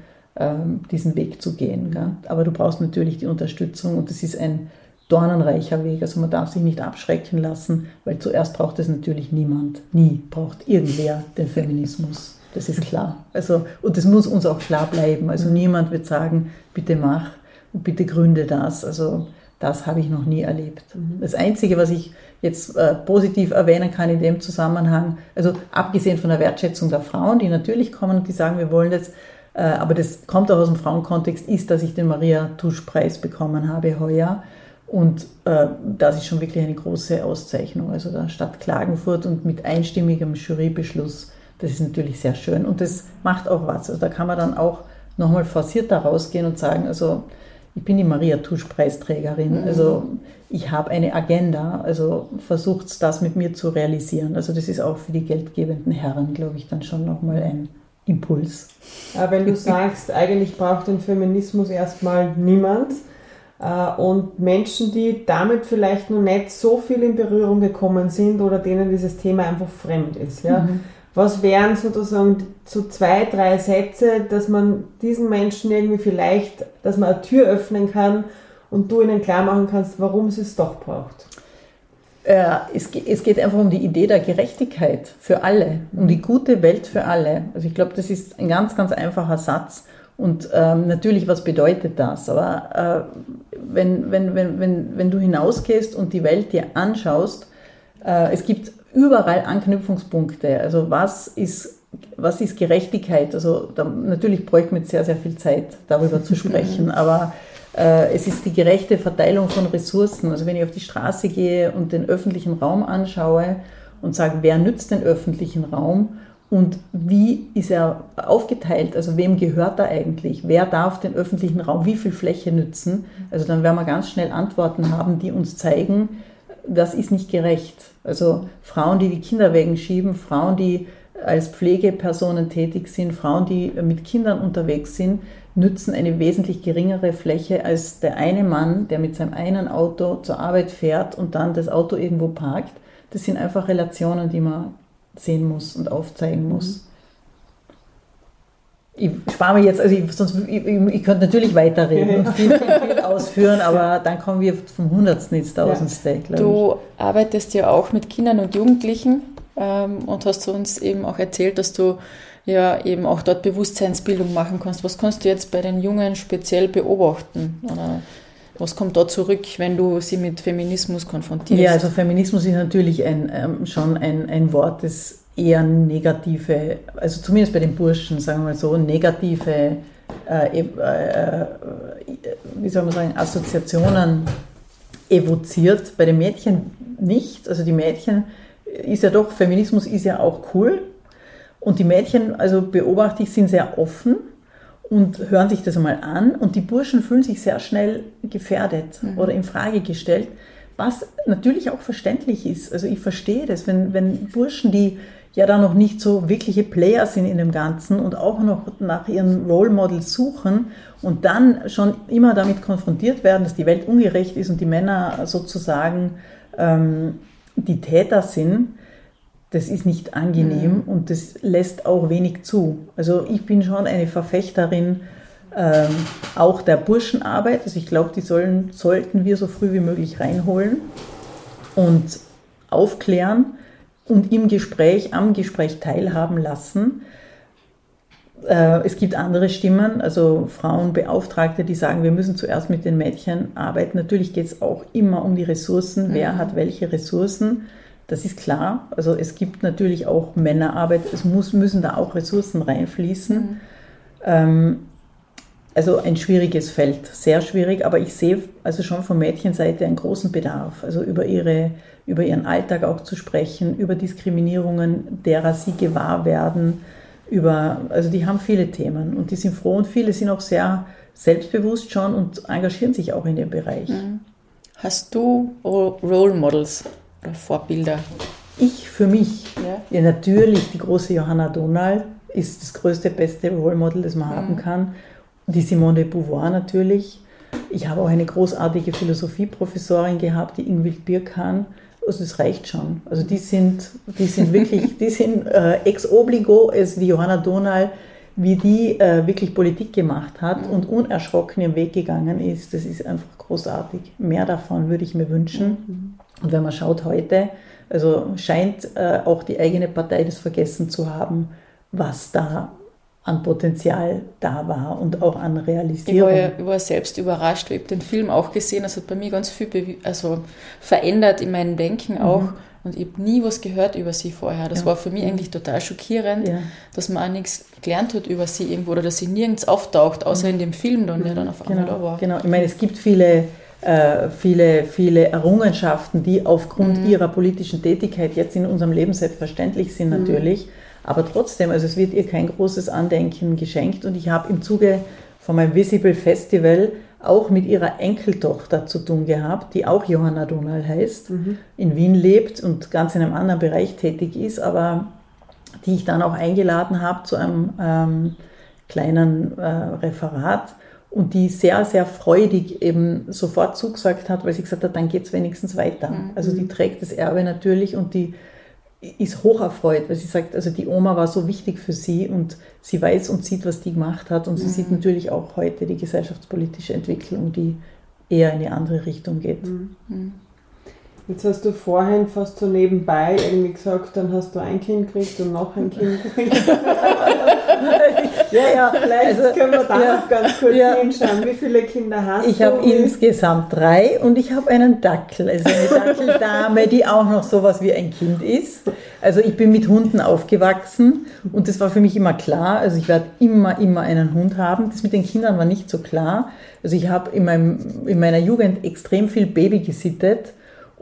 diesen Weg zu gehen. Gell? Aber du brauchst natürlich die Unterstützung und das ist ein dornenreicher Weg. Also man darf sich nicht abschrecken lassen, weil zuerst braucht es natürlich niemand. Nie braucht irgendwer den Feminismus. Das ist klar. Also, und das muss uns auch klar bleiben. Also niemand wird sagen, bitte mach und bitte gründe das. Also das habe ich noch nie erlebt. Mhm. Das Einzige, was ich jetzt äh, positiv erwähnen kann in dem Zusammenhang, also abgesehen von der Wertschätzung der Frauen, die natürlich kommen und die sagen, wir wollen jetzt aber das kommt auch aus dem Frauenkontext, ist, dass ich den Maria Tusch-Preis bekommen habe heuer. Und äh, das ist schon wirklich eine große Auszeichnung. Also der Stadt Klagenfurt und mit einstimmigem Jurybeschluss, das ist natürlich sehr schön. Und das macht auch was. Also da kann man dann auch nochmal forcierter rausgehen und sagen, also ich bin die Maria Tusch-Preisträgerin. Mhm. Also ich habe eine Agenda. Also versucht das mit mir zu realisieren. Also das ist auch für die geldgebenden Herren, glaube ich, dann schon nochmal ein Impuls. Wenn du sagst, eigentlich braucht den Feminismus erstmal niemand äh, und Menschen, die damit vielleicht noch nicht so viel in Berührung gekommen sind oder denen dieses Thema einfach fremd ist, ja. Mhm. Was wären sozusagen so zwei, drei Sätze, dass man diesen Menschen irgendwie vielleicht, dass man eine Tür öffnen kann und du ihnen klar machen kannst, warum sie es doch braucht? Äh, es, geht einfach um die Idee der Gerechtigkeit für alle, um die gute Welt für alle. Also ich glaube, das ist ein ganz, ganz einfacher Satz. Und ähm, natürlich, was bedeutet das? Aber äh, wenn, wenn, wenn, wenn, wenn du hinausgehst und die Welt dir anschaust, äh, es gibt überall Anknüpfungspunkte. Also was ist, was ist Gerechtigkeit? Also da, natürlich bräuchte man sehr, sehr viel Zeit, darüber zu sprechen. Aber es ist die gerechte Verteilung von Ressourcen. Also wenn ich auf die Straße gehe und den öffentlichen Raum anschaue und sage, wer nützt den öffentlichen Raum und wie ist er aufgeteilt, also wem gehört er eigentlich, wer darf den öffentlichen Raum, wie viel Fläche nützen, also dann werden wir ganz schnell Antworten haben, die uns zeigen, das ist nicht gerecht. Also Frauen, die die Kinder wegen schieben, Frauen, die als Pflegepersonen tätig sind, Frauen, die mit Kindern unterwegs sind, nützen eine wesentlich geringere Fläche als der eine Mann, der mit seinem einen Auto zur Arbeit fährt und dann das Auto irgendwo parkt. Das sind einfach Relationen, die man sehen muss und aufzeigen muss. Mhm. Ich spare mir jetzt, also ich, sonst, ich, ich könnte natürlich weiterreden und viel, viel, viel ausführen, aber dann kommen wir vom Hundertsten ins Tausendste. Ja. Du arbeitest ja auch mit Kindern und Jugendlichen ähm, und hast uns eben auch erzählt, dass du ja eben auch dort Bewusstseinsbildung machen kannst. Was kannst du jetzt bei den Jungen speziell beobachten? Oder was kommt da zurück, wenn du sie mit Feminismus konfrontierst? Ja, also Feminismus ist natürlich ein, ähm, schon ein, ein Wort, das eher negative, also zumindest bei den Burschen, sagen wir mal so, negative, äh, äh, wie soll man sagen, Assoziationen evoziert. Bei den Mädchen nicht. Also die Mädchen ist ja doch, Feminismus ist ja auch cool. Und die Mädchen, also beobachte ich, sind sehr offen und hören sich das einmal an. Und die Burschen fühlen sich sehr schnell gefährdet mhm. oder in Frage gestellt, was natürlich auch verständlich ist. Also ich verstehe das, wenn, wenn Burschen, die ja da noch nicht so wirkliche Player sind in dem Ganzen und auch noch nach ihren Role Models suchen und dann schon immer damit konfrontiert werden, dass die Welt ungerecht ist und die Männer sozusagen ähm, die Täter sind, das ist nicht angenehm mhm. und das lässt auch wenig zu. Also ich bin schon eine Verfechterin ähm, auch der Burschenarbeit. Also ich glaube, die sollen, sollten wir so früh wie möglich reinholen und aufklären und im Gespräch, am Gespräch teilhaben lassen. Äh, es gibt andere Stimmen, also Frauenbeauftragte, die sagen, wir müssen zuerst mit den Mädchen arbeiten. Natürlich geht es auch immer um die Ressourcen, wer mhm. hat welche Ressourcen. Das ist klar. Also es gibt natürlich auch Männerarbeit, es muss, müssen da auch Ressourcen reinfließen. Mhm. Ähm, also ein schwieriges Feld, sehr schwierig, aber ich sehe also schon von Mädchenseite einen großen Bedarf, also über, ihre, über ihren Alltag auch zu sprechen, über Diskriminierungen, derer sie gewahr werden, über, also die haben viele Themen und die sind froh und viele sind auch sehr selbstbewusst schon und engagieren sich auch in dem Bereich. Mhm. Hast du Role Models oder Vorbilder? Ich für mich, ja, ja natürlich die große Johanna Donald ist das größte, beste Role Model, das man mhm. haben kann die Simone de Beauvoir natürlich. Ich habe auch eine großartige Philosophieprofessorin gehabt, die Ingwild Birkan. Also das reicht schon. Also die sind, die sind wirklich, die sind äh, ex obligo, als wie Johanna Donal, wie die äh, wirklich Politik gemacht hat und unerschrocken ihren Weg gegangen ist. Das ist einfach großartig. Mehr davon würde ich mir wünschen. Und wenn man schaut heute, also scheint äh, auch die eigene Partei das vergessen zu haben, was da an Potenzial da war und auch an Realisierung. Ich war, ja, ich war selbst überrascht, ich habe den Film auch gesehen, das hat bei mir ganz viel also verändert in meinem Denken auch. Mhm. Und ich habe nie was gehört über sie vorher. Das ja. war für mich eigentlich total schockierend, ja. dass man auch nichts gelernt hat über sie irgendwo oder dass sie nirgends auftaucht, außer in dem Film dann, der dann auf einmal genau, da war. Genau, ich meine, es gibt viele, viele, viele Errungenschaften, die aufgrund mhm. ihrer politischen Tätigkeit jetzt in unserem Leben selbstverständlich sind mhm. natürlich. Mhm aber trotzdem, also es wird ihr kein großes Andenken geschenkt und ich habe im Zuge von meinem Visible Festival auch mit ihrer Enkeltochter zu tun gehabt, die auch Johanna Donal heißt, mhm. in Wien lebt und ganz in einem anderen Bereich tätig ist, aber die ich dann auch eingeladen habe zu einem ähm, kleinen äh, Referat und die sehr, sehr freudig eben sofort zugesagt hat, weil sie gesagt hat, dann geht es wenigstens weiter. Mhm. Also die trägt das Erbe natürlich und die ist hoch erfreut, weil sie sagt, also die Oma war so wichtig für sie und sie weiß und sieht, was die gemacht hat und sie mhm. sieht natürlich auch heute die gesellschaftspolitische Entwicklung, die eher in eine andere Richtung geht. Mhm. mhm. Jetzt hast du vorhin fast so nebenbei irgendwie gesagt, dann hast du ein Kind gekriegt und noch ein Kind gekriegt. ja, ja, vielleicht also, können wir da ja, noch ganz kurz ja. hinschauen. Wie viele Kinder hast ich du? Ich habe insgesamt drei und ich habe einen Dackel, also eine Dackeldame, die auch noch sowas wie ein Kind ist. Also ich bin mit Hunden aufgewachsen und das war für mich immer klar. Also ich werde immer, immer einen Hund haben. Das mit den Kindern war nicht so klar. Also ich habe in, in meiner Jugend extrem viel Baby gesittet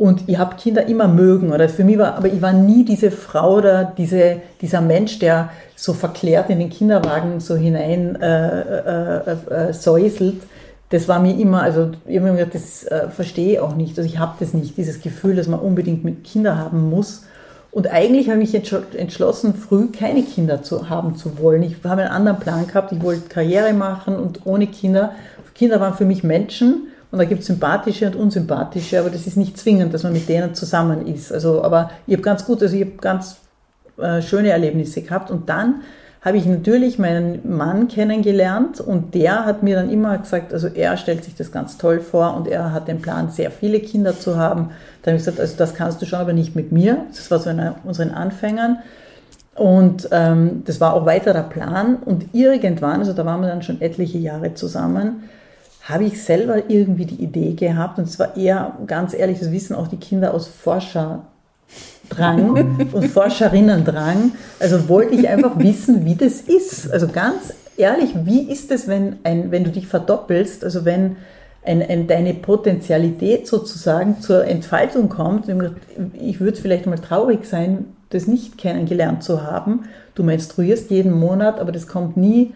und ich habe Kinder immer mögen, oder für mich war, aber ich war nie diese Frau oder diese, dieser Mensch, der so verklärt in den Kinderwagen so hinein äh, äh, äh, äh säuselt. Das war mir immer, also ich habe mir gedacht, das äh, verstehe ich auch nicht. Also ich habe das nicht, dieses Gefühl, dass man unbedingt mit Kindern haben muss. Und eigentlich habe ich entschlossen, früh keine Kinder zu haben zu wollen. Ich habe einen anderen Plan gehabt. Ich wollte Karriere machen und ohne Kinder. Kinder waren für mich Menschen und da gibt es sympathische und unsympathische, aber das ist nicht zwingend, dass man mit denen zusammen ist. Also, aber ich habe ganz gut, also ich habe ganz äh, schöne Erlebnisse gehabt und dann habe ich natürlich meinen Mann kennengelernt und der hat mir dann immer gesagt, also er stellt sich das ganz toll vor und er hat den Plan, sehr viele Kinder zu haben. Da habe ich gesagt, also das kannst du schon, aber nicht mit mir. Das war so in unseren Anfängern. Und ähm, das war auch weiter der Plan. Und irgendwann, also da waren wir dann schon etliche Jahre zusammen, habe ich selber irgendwie die Idee gehabt, und es war eher, ganz ehrlich, das wissen auch die Kinder aus Forscher, Drang und Forscherinnendrang. Also wollte ich einfach wissen, wie das ist. Also ganz ehrlich, wie ist es, wenn, ein, wenn du dich verdoppelst, also wenn ein, ein, deine Potentialität sozusagen zur Entfaltung kommt. Ich würde vielleicht mal traurig sein, das nicht kennengelernt zu haben. Du menstruierst jeden Monat, aber das kommt nie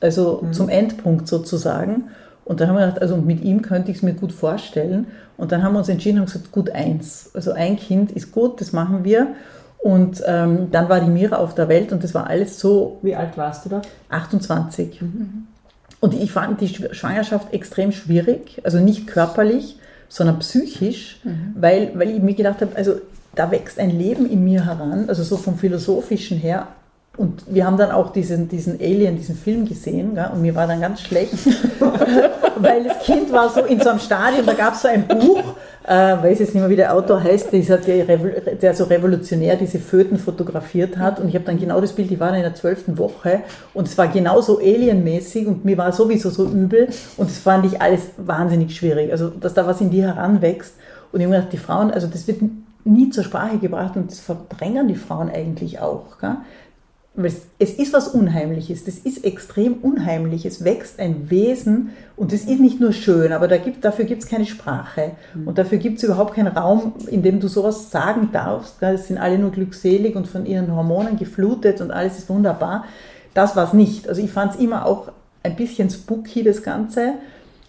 also mhm. zum Endpunkt sozusagen. Und dann haben wir gedacht, also mit ihm könnte ich es mir gut vorstellen. Und dann haben wir uns entschieden und gesagt, gut eins. Also ein Kind ist gut, das machen wir. Und ähm, dann war die Mira auf der Welt und das war alles so. Wie alt warst du da? 28. Mhm. Und ich fand die Schwangerschaft extrem schwierig, also nicht körperlich, sondern psychisch, mhm. weil, weil ich mir gedacht habe, also da wächst ein Leben in mir heran, also so vom Philosophischen her, und wir haben dann auch diesen, diesen Alien, diesen Film gesehen, gell? und mir war dann ganz schlecht, weil das Kind war so in so einem Stadion, da gab es so ein Buch, äh, weiß jetzt nicht mehr, wie der Autor heißt, dieser, der, der so revolutionär diese Föten fotografiert hat. Und ich habe dann genau das Bild, ich war dann in der zwölften Woche und es war genauso alienmäßig und mir war sowieso so übel und das fand ich alles wahnsinnig schwierig. Also, dass da was in dir heranwächst. Und ich habe mir gedacht, die Frauen, also das wird nie zur Sprache gebracht und das verdrängen die Frauen eigentlich auch. Gell? Es ist was Unheimliches, das ist extrem unheimlich. Es wächst ein Wesen und es ist nicht nur schön, aber da gibt, dafür gibt es keine Sprache mhm. und dafür gibt es überhaupt keinen Raum, in dem du sowas sagen darfst. Es sind alle nur glückselig und von ihren Hormonen geflutet und alles ist wunderbar. Das war es nicht. Also ich fand es immer auch ein bisschen spooky, das Ganze.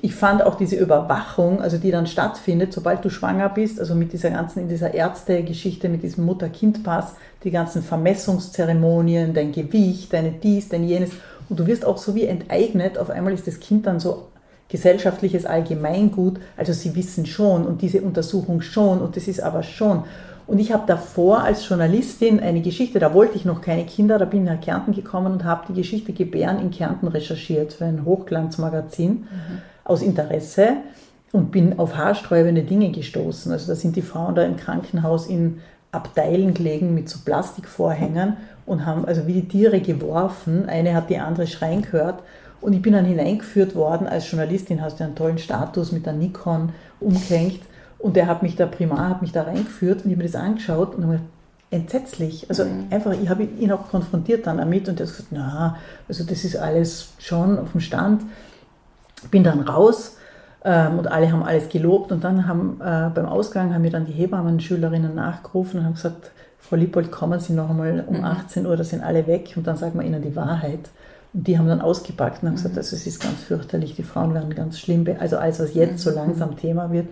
Ich fand auch diese Überwachung, also die dann stattfindet, sobald du schwanger bist, also mit dieser ganzen, in dieser Ärztegeschichte, mit diesem Mutter-Kind-Pass, die ganzen Vermessungszeremonien, dein Gewicht, deine dies, dein jenes. Und du wirst auch so wie enteignet. Auf einmal ist das Kind dann so gesellschaftliches Allgemeingut. Also sie wissen schon und diese Untersuchung schon und das ist aber schon. Und ich habe davor als Journalistin eine Geschichte, da wollte ich noch keine Kinder, da bin ich nach Kärnten gekommen und habe die Geschichte Gebären in Kärnten recherchiert für ein Hochglanzmagazin. Mhm aus Interesse und bin auf haarsträubende Dinge gestoßen. Also da sind die Frauen da im Krankenhaus in Abteilen gelegen mit so Plastikvorhängen und haben also wie die Tiere geworfen. Eine hat die andere schreien gehört. Und ich bin dann hineingeführt worden als Journalistin, hast du einen tollen Status mit der Nikon umgehängt. Und der hat mich da, Primar hat mich da reingeführt und ich habe mir das angeschaut und habe gedacht, entsetzlich. Also mhm. einfach, ich habe ihn auch konfrontiert dann damit und er hat gesagt, na, also das ist alles schon auf dem Stand bin dann raus ähm, und alle haben alles gelobt und dann haben äh, beim Ausgang haben mir dann die Hebammen-Schülerinnen nachgerufen und haben gesagt, Frau Lippold, kommen Sie noch einmal um mhm. 18 Uhr, da sind alle weg und dann sagen wir Ihnen die Wahrheit. Und die haben dann ausgepackt und haben gesagt, mhm. also es ist ganz fürchterlich, die Frauen werden ganz schlimm, also alles, was jetzt so mhm. langsam Thema wird.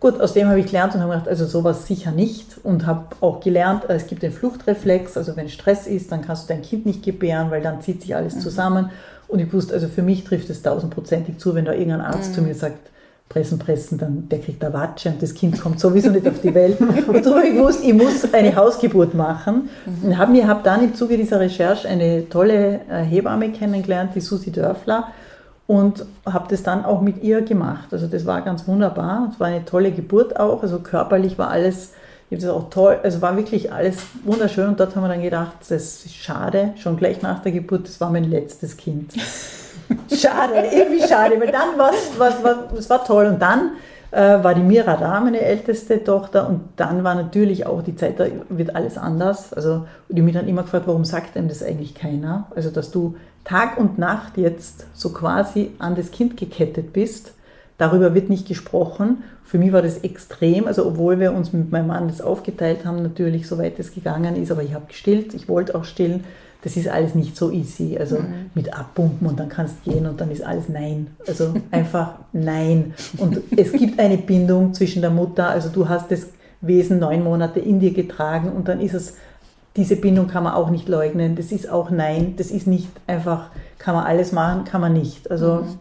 Gut, aus dem habe ich gelernt und habe gedacht, also sowas sicher nicht und habe auch gelernt, es gibt den Fluchtreflex, also wenn Stress ist, dann kannst du dein Kind nicht gebären, weil dann zieht sich alles mhm. zusammen und ich wusste, also für mich trifft es tausendprozentig zu, wenn da irgendein Arzt mhm. zu mir sagt, pressen, pressen, dann der kriegt eine Watsche und das Kind kommt sowieso nicht auf die Welt. Und so habe ich gewusst, ich muss eine Hausgeburt machen. Mhm. Und habe hab dann im Zuge dieser Recherche eine tolle äh, Hebamme kennengelernt, die Susi Dörfler, und habe das dann auch mit ihr gemacht. Also das war ganz wunderbar. Es war eine tolle Geburt auch. Also körperlich war alles ich habe das auch toll, also war wirklich alles wunderschön und dort haben wir dann gedacht, das ist schade, schon gleich nach der Geburt, das war mein letztes Kind. schade, irgendwie schade, weil dann war es war, toll und dann äh, war die Mira da, meine älteste Tochter und dann war natürlich auch die Zeit, da wird alles anders. Also und ich mich dann immer gefragt, warum sagt einem das eigentlich keiner? Also dass du Tag und Nacht jetzt so quasi an das Kind gekettet bist, darüber wird nicht gesprochen für mich war das extrem, also obwohl wir uns mit meinem Mann das aufgeteilt haben, natürlich, soweit es gegangen ist, aber ich habe gestillt, ich wollte auch stillen. Das ist alles nicht so easy. Also mhm. mit abpumpen und dann kannst du gehen und dann ist alles nein. Also einfach nein. Und es gibt eine Bindung zwischen der Mutter, also du hast das Wesen neun Monate in dir getragen und dann ist es, diese Bindung kann man auch nicht leugnen. Das ist auch Nein, das ist nicht einfach, kann man alles machen, kann man nicht. Also mhm.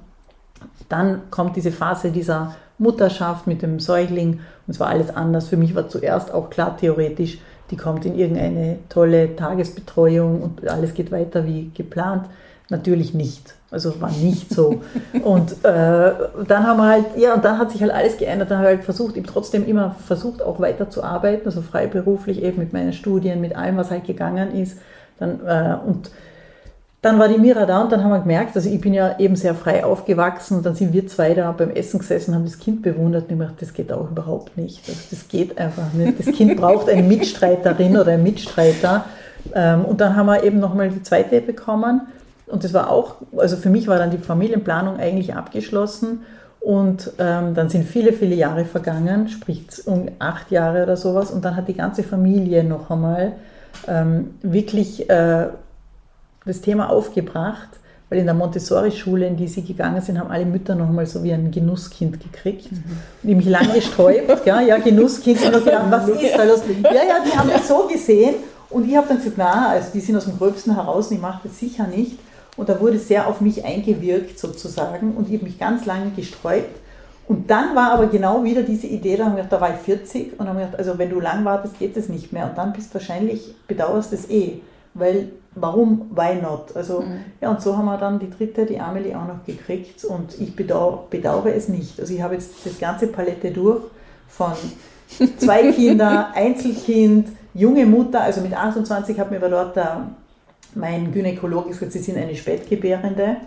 dann kommt diese Phase dieser Mutterschaft mit dem Säugling und es war alles anders. Für mich war zuerst auch klar theoretisch, die kommt in irgendeine tolle Tagesbetreuung und alles geht weiter wie geplant. Natürlich nicht. Also war nicht so. und äh, dann haben wir halt, ja, und dann hat sich halt alles geändert. Dann habe ich halt versucht, eben trotzdem immer versucht, auch weiter zu arbeiten, also freiberuflich eben mit meinen Studien, mit allem, was halt gegangen ist. Dann, äh, und dann war die Mira da und dann haben wir gemerkt, also ich bin ja eben sehr frei aufgewachsen und dann sind wir zwei da beim Essen gesessen, haben das Kind bewundert und ich gedacht, das geht auch überhaupt nicht. Also das geht einfach nicht. Das Kind braucht eine Mitstreiterin oder einen Mitstreiter. Ähm, und dann haben wir eben nochmal die zweite bekommen und das war auch, also für mich war dann die Familienplanung eigentlich abgeschlossen. Und ähm, dann sind viele, viele Jahre vergangen, sprich um acht Jahre oder sowas. Und dann hat die ganze Familie noch einmal ähm, wirklich äh, das Thema aufgebracht, weil in der Montessori-Schule, in die sie gegangen sind, haben alle Mütter noch einmal so wie ein Genusskind gekriegt. Mhm. Und ich mich lange gesträubt, ja, ja, Genusskind. Und gedacht, was ist da los? Ja, ja, die haben das so gesehen. Und ich habe dann gesagt, na, also die sind aus dem Gröbsten heraus und ich mache das sicher nicht. Und da wurde sehr auf mich eingewirkt sozusagen und ich habe mich ganz lange gesträubt. Und dann war aber genau wieder diese Idee, da, haben wir gedacht, da war ich 40 und haben gedacht, also wenn du lang wartest, geht es nicht mehr. Und dann bist du wahrscheinlich, bedauerst es eh. Weil, warum, why not? Also, mhm. ja, und so haben wir dann die dritte, die Amelie, auch noch gekriegt und ich bedauere, bedauere es nicht. Also ich habe jetzt das ganze Palette durch von zwei Kinder, Einzelkind, junge Mutter, also mit 28 hat mir aber dort der mein Gynäkologe gesagt, Sie sind eine Spätgebärende.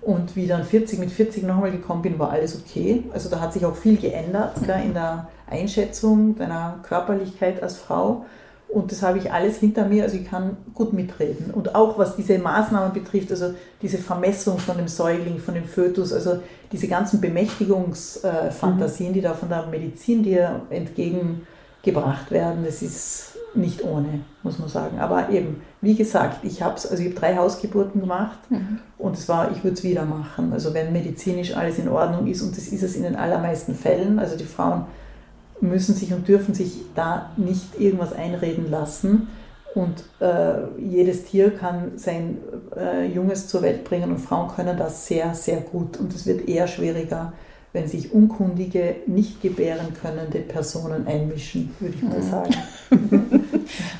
Und wie dann 40 mit 40 nochmal gekommen bin, war alles okay. Also da hat sich auch viel geändert gell, in der Einschätzung deiner Körperlichkeit als Frau. Und das habe ich alles hinter mir, also ich kann gut mitreden. Und auch was diese Maßnahmen betrifft, also diese Vermessung von dem Säugling, von dem Fötus, also diese ganzen Bemächtigungsfantasien, mhm. die da von der Medizin dir entgegengebracht werden, das ist nicht ohne, muss man sagen. Aber eben, wie gesagt, ich habe also ich habe drei Hausgeburten gemacht mhm. und es war, ich würde es wieder machen. Also wenn medizinisch alles in Ordnung ist und das ist es in den allermeisten Fällen. Also die Frauen müssen sich und dürfen sich da nicht irgendwas einreden lassen. Und äh, jedes Tier kann sein äh, Junges zur Welt bringen und Frauen können das sehr, sehr gut. Und es wird eher schwieriger, wenn sich unkundige, nicht gebären könnende Personen einmischen, würde ich mal mhm. sagen.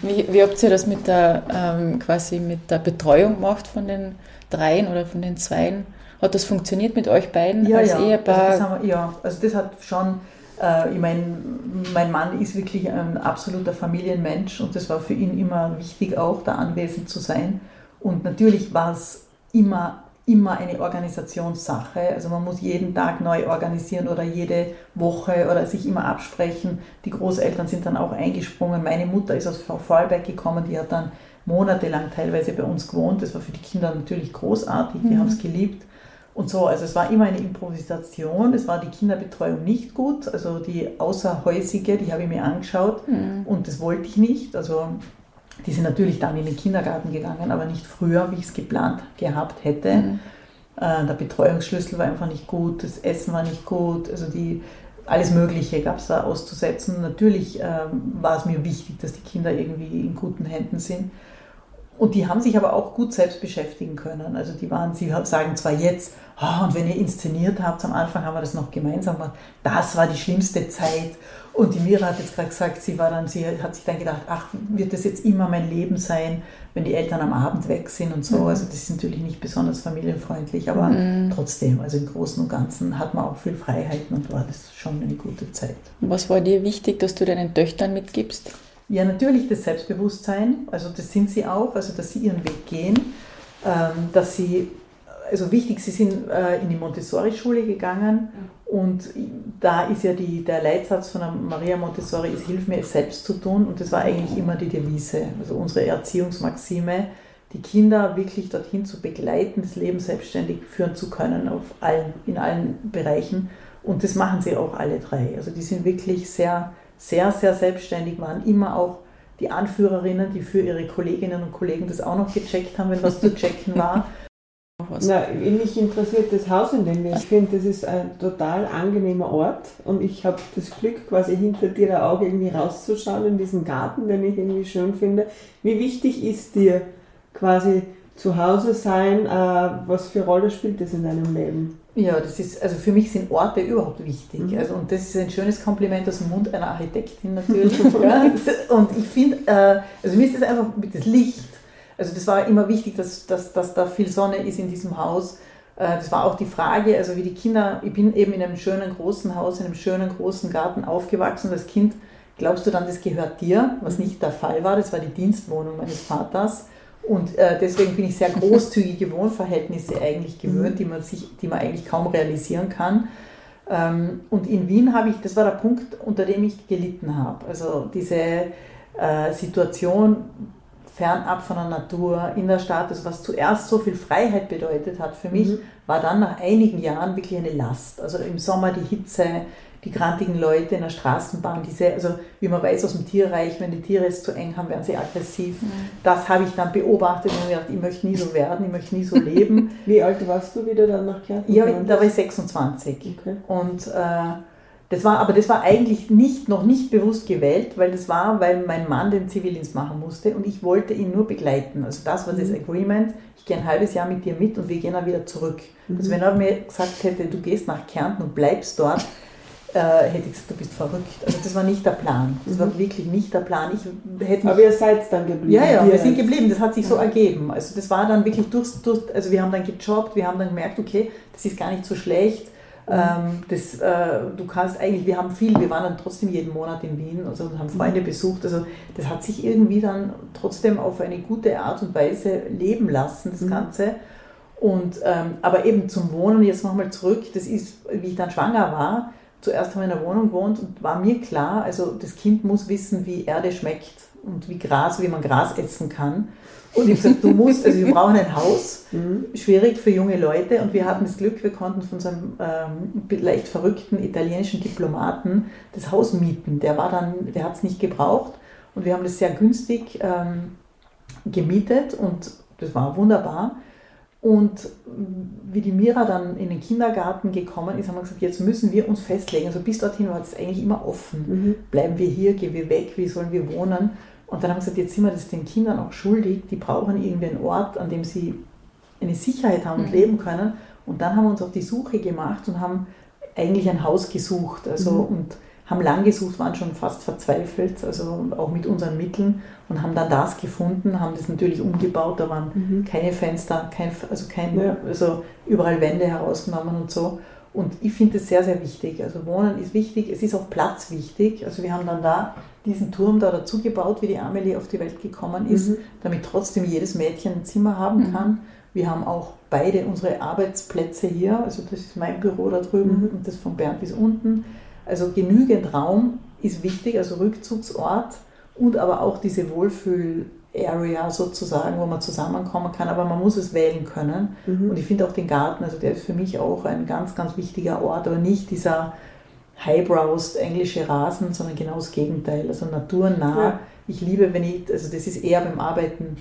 wie, wie, habt ihr das mit der, ähm, quasi mit der Betreuung gemacht von den dreien oder von den zweien? Hat das funktioniert mit euch beiden ja, als ja. Ehepaar? Also wir, ja, also das hat schon, ich meine, mein Mann ist wirklich ein absoluter Familienmensch und das war für ihn immer wichtig auch, da anwesend zu sein. Und natürlich war es immer immer eine Organisationssache. Also man muss jeden Tag neu organisieren oder jede Woche oder sich immer absprechen. Die Großeltern sind dann auch eingesprungen. Meine Mutter ist aus Vorarlberg gekommen, die hat dann monatelang teilweise bei uns gewohnt. Das war für die Kinder natürlich großartig, die mhm. haben es geliebt. Und so, also es war immer eine Improvisation, es war die Kinderbetreuung nicht gut, also die außerhäusige, die habe ich mir angeschaut mhm. und das wollte ich nicht. Also die sind natürlich dann in den Kindergarten gegangen, aber nicht früher, wie ich es geplant gehabt hätte. Mhm. Äh, der Betreuungsschlüssel war einfach nicht gut, das Essen war nicht gut, also die, alles Mögliche gab es da auszusetzen. Natürlich ähm, war es mir wichtig, dass die Kinder irgendwie in guten Händen sind. Und die haben sich aber auch gut selbst beschäftigen können. Also die waren, sie sagen zwar jetzt, oh, und wenn ihr inszeniert habt, am Anfang haben wir das noch gemeinsam gemacht, das war die schlimmste Zeit. Und die Mira hat jetzt gerade gesagt, sie war dann, sie hat sich dann gedacht, ach, wird das jetzt immer mein Leben sein, wenn die Eltern am Abend weg sind und so. Mhm. Also das ist natürlich nicht besonders familienfreundlich, aber mhm. trotzdem, also im Großen und Ganzen hat man auch viel Freiheiten und war das schon eine gute Zeit. Was war dir wichtig, dass du deinen Töchtern mitgibst? Ja, natürlich das Selbstbewusstsein, also das sind sie auch, also dass sie ihren Weg gehen, ähm, dass sie also wichtig, Sie sind äh, in die Montessori-Schule gegangen und da ist ja die, der Leitsatz von der Maria Montessori, ist, hilf mir es selbst zu tun. Und das war eigentlich immer die Devise, also unsere Erziehungsmaxime, die Kinder wirklich dorthin zu begleiten, das Leben selbstständig führen zu können auf allen, in allen Bereichen. Und das machen sie auch alle drei. Also die sind wirklich sehr, sehr, sehr selbstständig, waren immer auch die Anführerinnen, die für ihre Kolleginnen und Kollegen das auch noch gecheckt haben, wenn was zu checken war. Na, mich interessiert das Haus, in dem wir Ich finde, das ist ein total angenehmer Ort und ich habe das Glück, quasi hinter dir auch irgendwie rauszuschauen in diesen Garten, den ich irgendwie schön finde. Wie wichtig ist dir quasi zu Hause sein? Äh, was für Rolle spielt das in deinem Leben? Ja, das ist, also für mich sind Orte überhaupt wichtig. Mhm. Also, und das ist ein schönes Kompliment aus dem Mund einer Architektin natürlich. Und ich finde, äh, also mir ist das einfach mit das Licht, also das war immer wichtig, dass, dass, dass da viel Sonne ist in diesem Haus. Äh, das war auch die Frage, also wie die Kinder, ich bin eben in einem schönen großen Haus, in einem schönen großen Garten aufgewachsen. Das Kind, glaubst du dann, das gehört dir, was nicht der Fall war, das war die Dienstwohnung meines Vaters. Und äh, deswegen bin ich sehr großzügige Wohnverhältnisse eigentlich gewöhnt, die man, sich, die man eigentlich kaum realisieren kann. Ähm, und in Wien habe ich, das war der Punkt, unter dem ich gelitten habe. Also diese äh, Situation fernab von der Natur, in der Stadt, also was zuerst so viel Freiheit bedeutet hat für mich, mhm. war dann nach einigen Jahren wirklich eine Last. Also im Sommer die Hitze, die grantigen Leute in der Straßenbahn, diese, also wie man weiß aus dem Tierreich, wenn die Tiere es zu eng haben, werden sie aggressiv. Mhm. Das habe ich dann beobachtet und mir gedacht, ich möchte nie so werden, ich möchte nie so leben. wie alt warst du wieder dann nach Kärnten? Ja, da war ich 26. Okay. Und äh, das war, aber das war eigentlich nicht, noch nicht bewusst gewählt, weil das war, weil mein Mann den Zivildienst machen musste und ich wollte ihn nur begleiten. Also das war das mhm. Agreement. Ich gehe ein halbes Jahr mit dir mit und wir gehen dann wieder zurück. Mhm. Also wenn er mir gesagt hätte, du gehst nach Kärnten und bleibst dort, äh, hätte ich gesagt, du bist verrückt. Also das war nicht der Plan. Das mhm. war wirklich nicht der Plan. Ich hätte Aber ihr seid dann geblieben. Ja, ja, wir sind geblieben. Das hat sich so ergeben. Also das war dann wirklich durch, durch, also wir haben dann gejobbt, wir haben dann gemerkt, okay, das ist gar nicht so schlecht. Mhm. Ähm, das, äh, du kannst eigentlich, wir haben viel, wir waren dann trotzdem jeden Monat in Wien also haben Freunde mhm. besucht. Also das hat sich irgendwie dann trotzdem auf eine gute Art und Weise leben lassen, das mhm. Ganze. Und, ähm, aber eben zum Wohnen, jetzt nochmal zurück, das ist, wie ich dann schwanger war, zuerst haben wir in einer Wohnung gewohnt und war mir klar, also das Kind muss wissen, wie Erde schmeckt und wie Gras, wie man Gras essen kann. Und ich habe gesagt, du musst, also wir brauchen ein Haus, mhm. schwierig für junge Leute. Und wir hatten das Glück, wir konnten von so einem ähm, leicht verrückten italienischen Diplomaten das Haus mieten. Der war dann, der hat es nicht gebraucht und wir haben das sehr günstig ähm, gemietet und das war wunderbar. Und wie die Mira dann in den Kindergarten gekommen ist, haben wir gesagt, jetzt müssen wir uns festlegen. Also bis dorthin war es eigentlich immer offen. Mhm. Bleiben wir hier, gehen wir weg, wie sollen wir wohnen? Und dann haben wir gesagt, jetzt sind wir das den Kindern auch schuldig. Die brauchen irgendwie einen Ort, an dem sie eine Sicherheit haben und mhm. leben können. Und dann haben wir uns auf die Suche gemacht und haben eigentlich ein Haus gesucht. Also, mhm. Und haben lang gesucht, waren schon fast verzweifelt, also auch mit unseren Mitteln und haben dann das gefunden, haben das natürlich umgebaut, da waren mhm. keine Fenster, kein, also, kein, ja. also überall Wände herausgenommen und so. Und ich finde es sehr, sehr wichtig. Also Wohnen ist wichtig, es ist auch Platz wichtig. Also wir haben dann da diesen Turm da dazu gebaut, wie die Amelie auf die Welt gekommen ist, mhm. damit trotzdem jedes Mädchen ein Zimmer haben mhm. kann. Wir haben auch beide unsere Arbeitsplätze hier, also das ist mein Büro da drüben mhm. und das von Bernd bis unten. Also genügend Raum ist wichtig, also Rückzugsort und aber auch diese Wohlfühl-Area sozusagen, wo man zusammenkommen kann, aber man muss es wählen können. Mhm. Und ich finde auch den Garten, also der ist für mich auch ein ganz, ganz wichtiger Ort, aber nicht dieser highbrowed englische Rasen, sondern genau das Gegenteil, also naturnah. Ja. Ich liebe, wenn ich, also das ist eher beim Arbeiten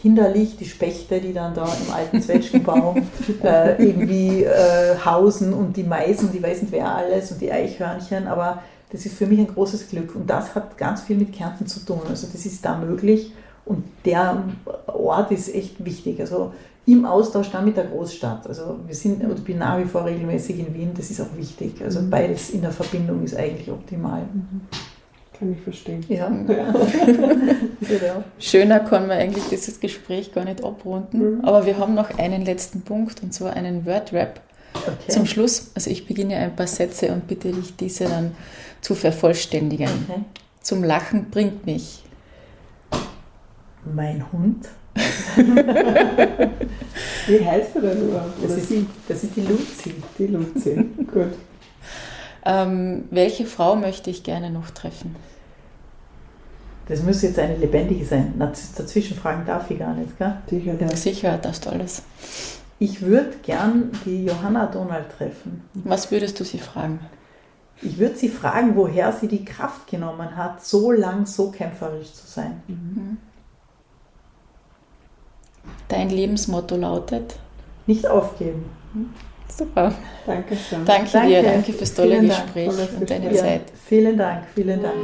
hinderlich, die Spechte, die dann da im alten Zwetschgenbaum äh, irgendwie äh, hausen und die Meisen, die weiß nicht wer alles und die Eichhörnchen, aber das ist für mich ein großes Glück und das hat ganz viel mit Kärnten zu tun. Also das ist da möglich und der Ort ist echt wichtig. Also im Austausch dann mit der Großstadt. Also wir sind, oder bin nach wie vor regelmäßig in Wien, das ist auch wichtig. Also mhm. beides in der Verbindung ist eigentlich optimal. Mhm. Kann ich verstehen. Ja. ja. Schöner kann man eigentlich dieses Gespräch gar nicht abrunden. Mhm. Aber wir haben noch einen letzten Punkt und zwar einen Wordrap okay. zum Schluss. Also ich beginne ein paar Sätze und bitte dich, diese dann zu vervollständigen. Okay. Zum Lachen bringt mich. Mein Hund. Wie heißt er denn überhaupt? Das, ist, das ist die Luzi. Die Luzi, gut. Ähm, welche Frau möchte ich gerne noch treffen? Das müsste jetzt eine lebendige sein. Dazwischen fragen darf ich gar nicht, gell? Sicher, ja. Sicher darfst du alles. Ich würde gern die Johanna Donald treffen. Was würdest du sie fragen? Ich würde sie fragen, woher sie die Kraft genommen hat, so lang so kämpferisch zu sein. Mhm. Dein Lebensmotto lautet? nicht aufgeben. Super. Dankeschön. Danke, Danke. dir, danke fürs tolle Vielen Dank. Gespräch Tolles und deine. Zeit. Vielen Dank, vielen Dank.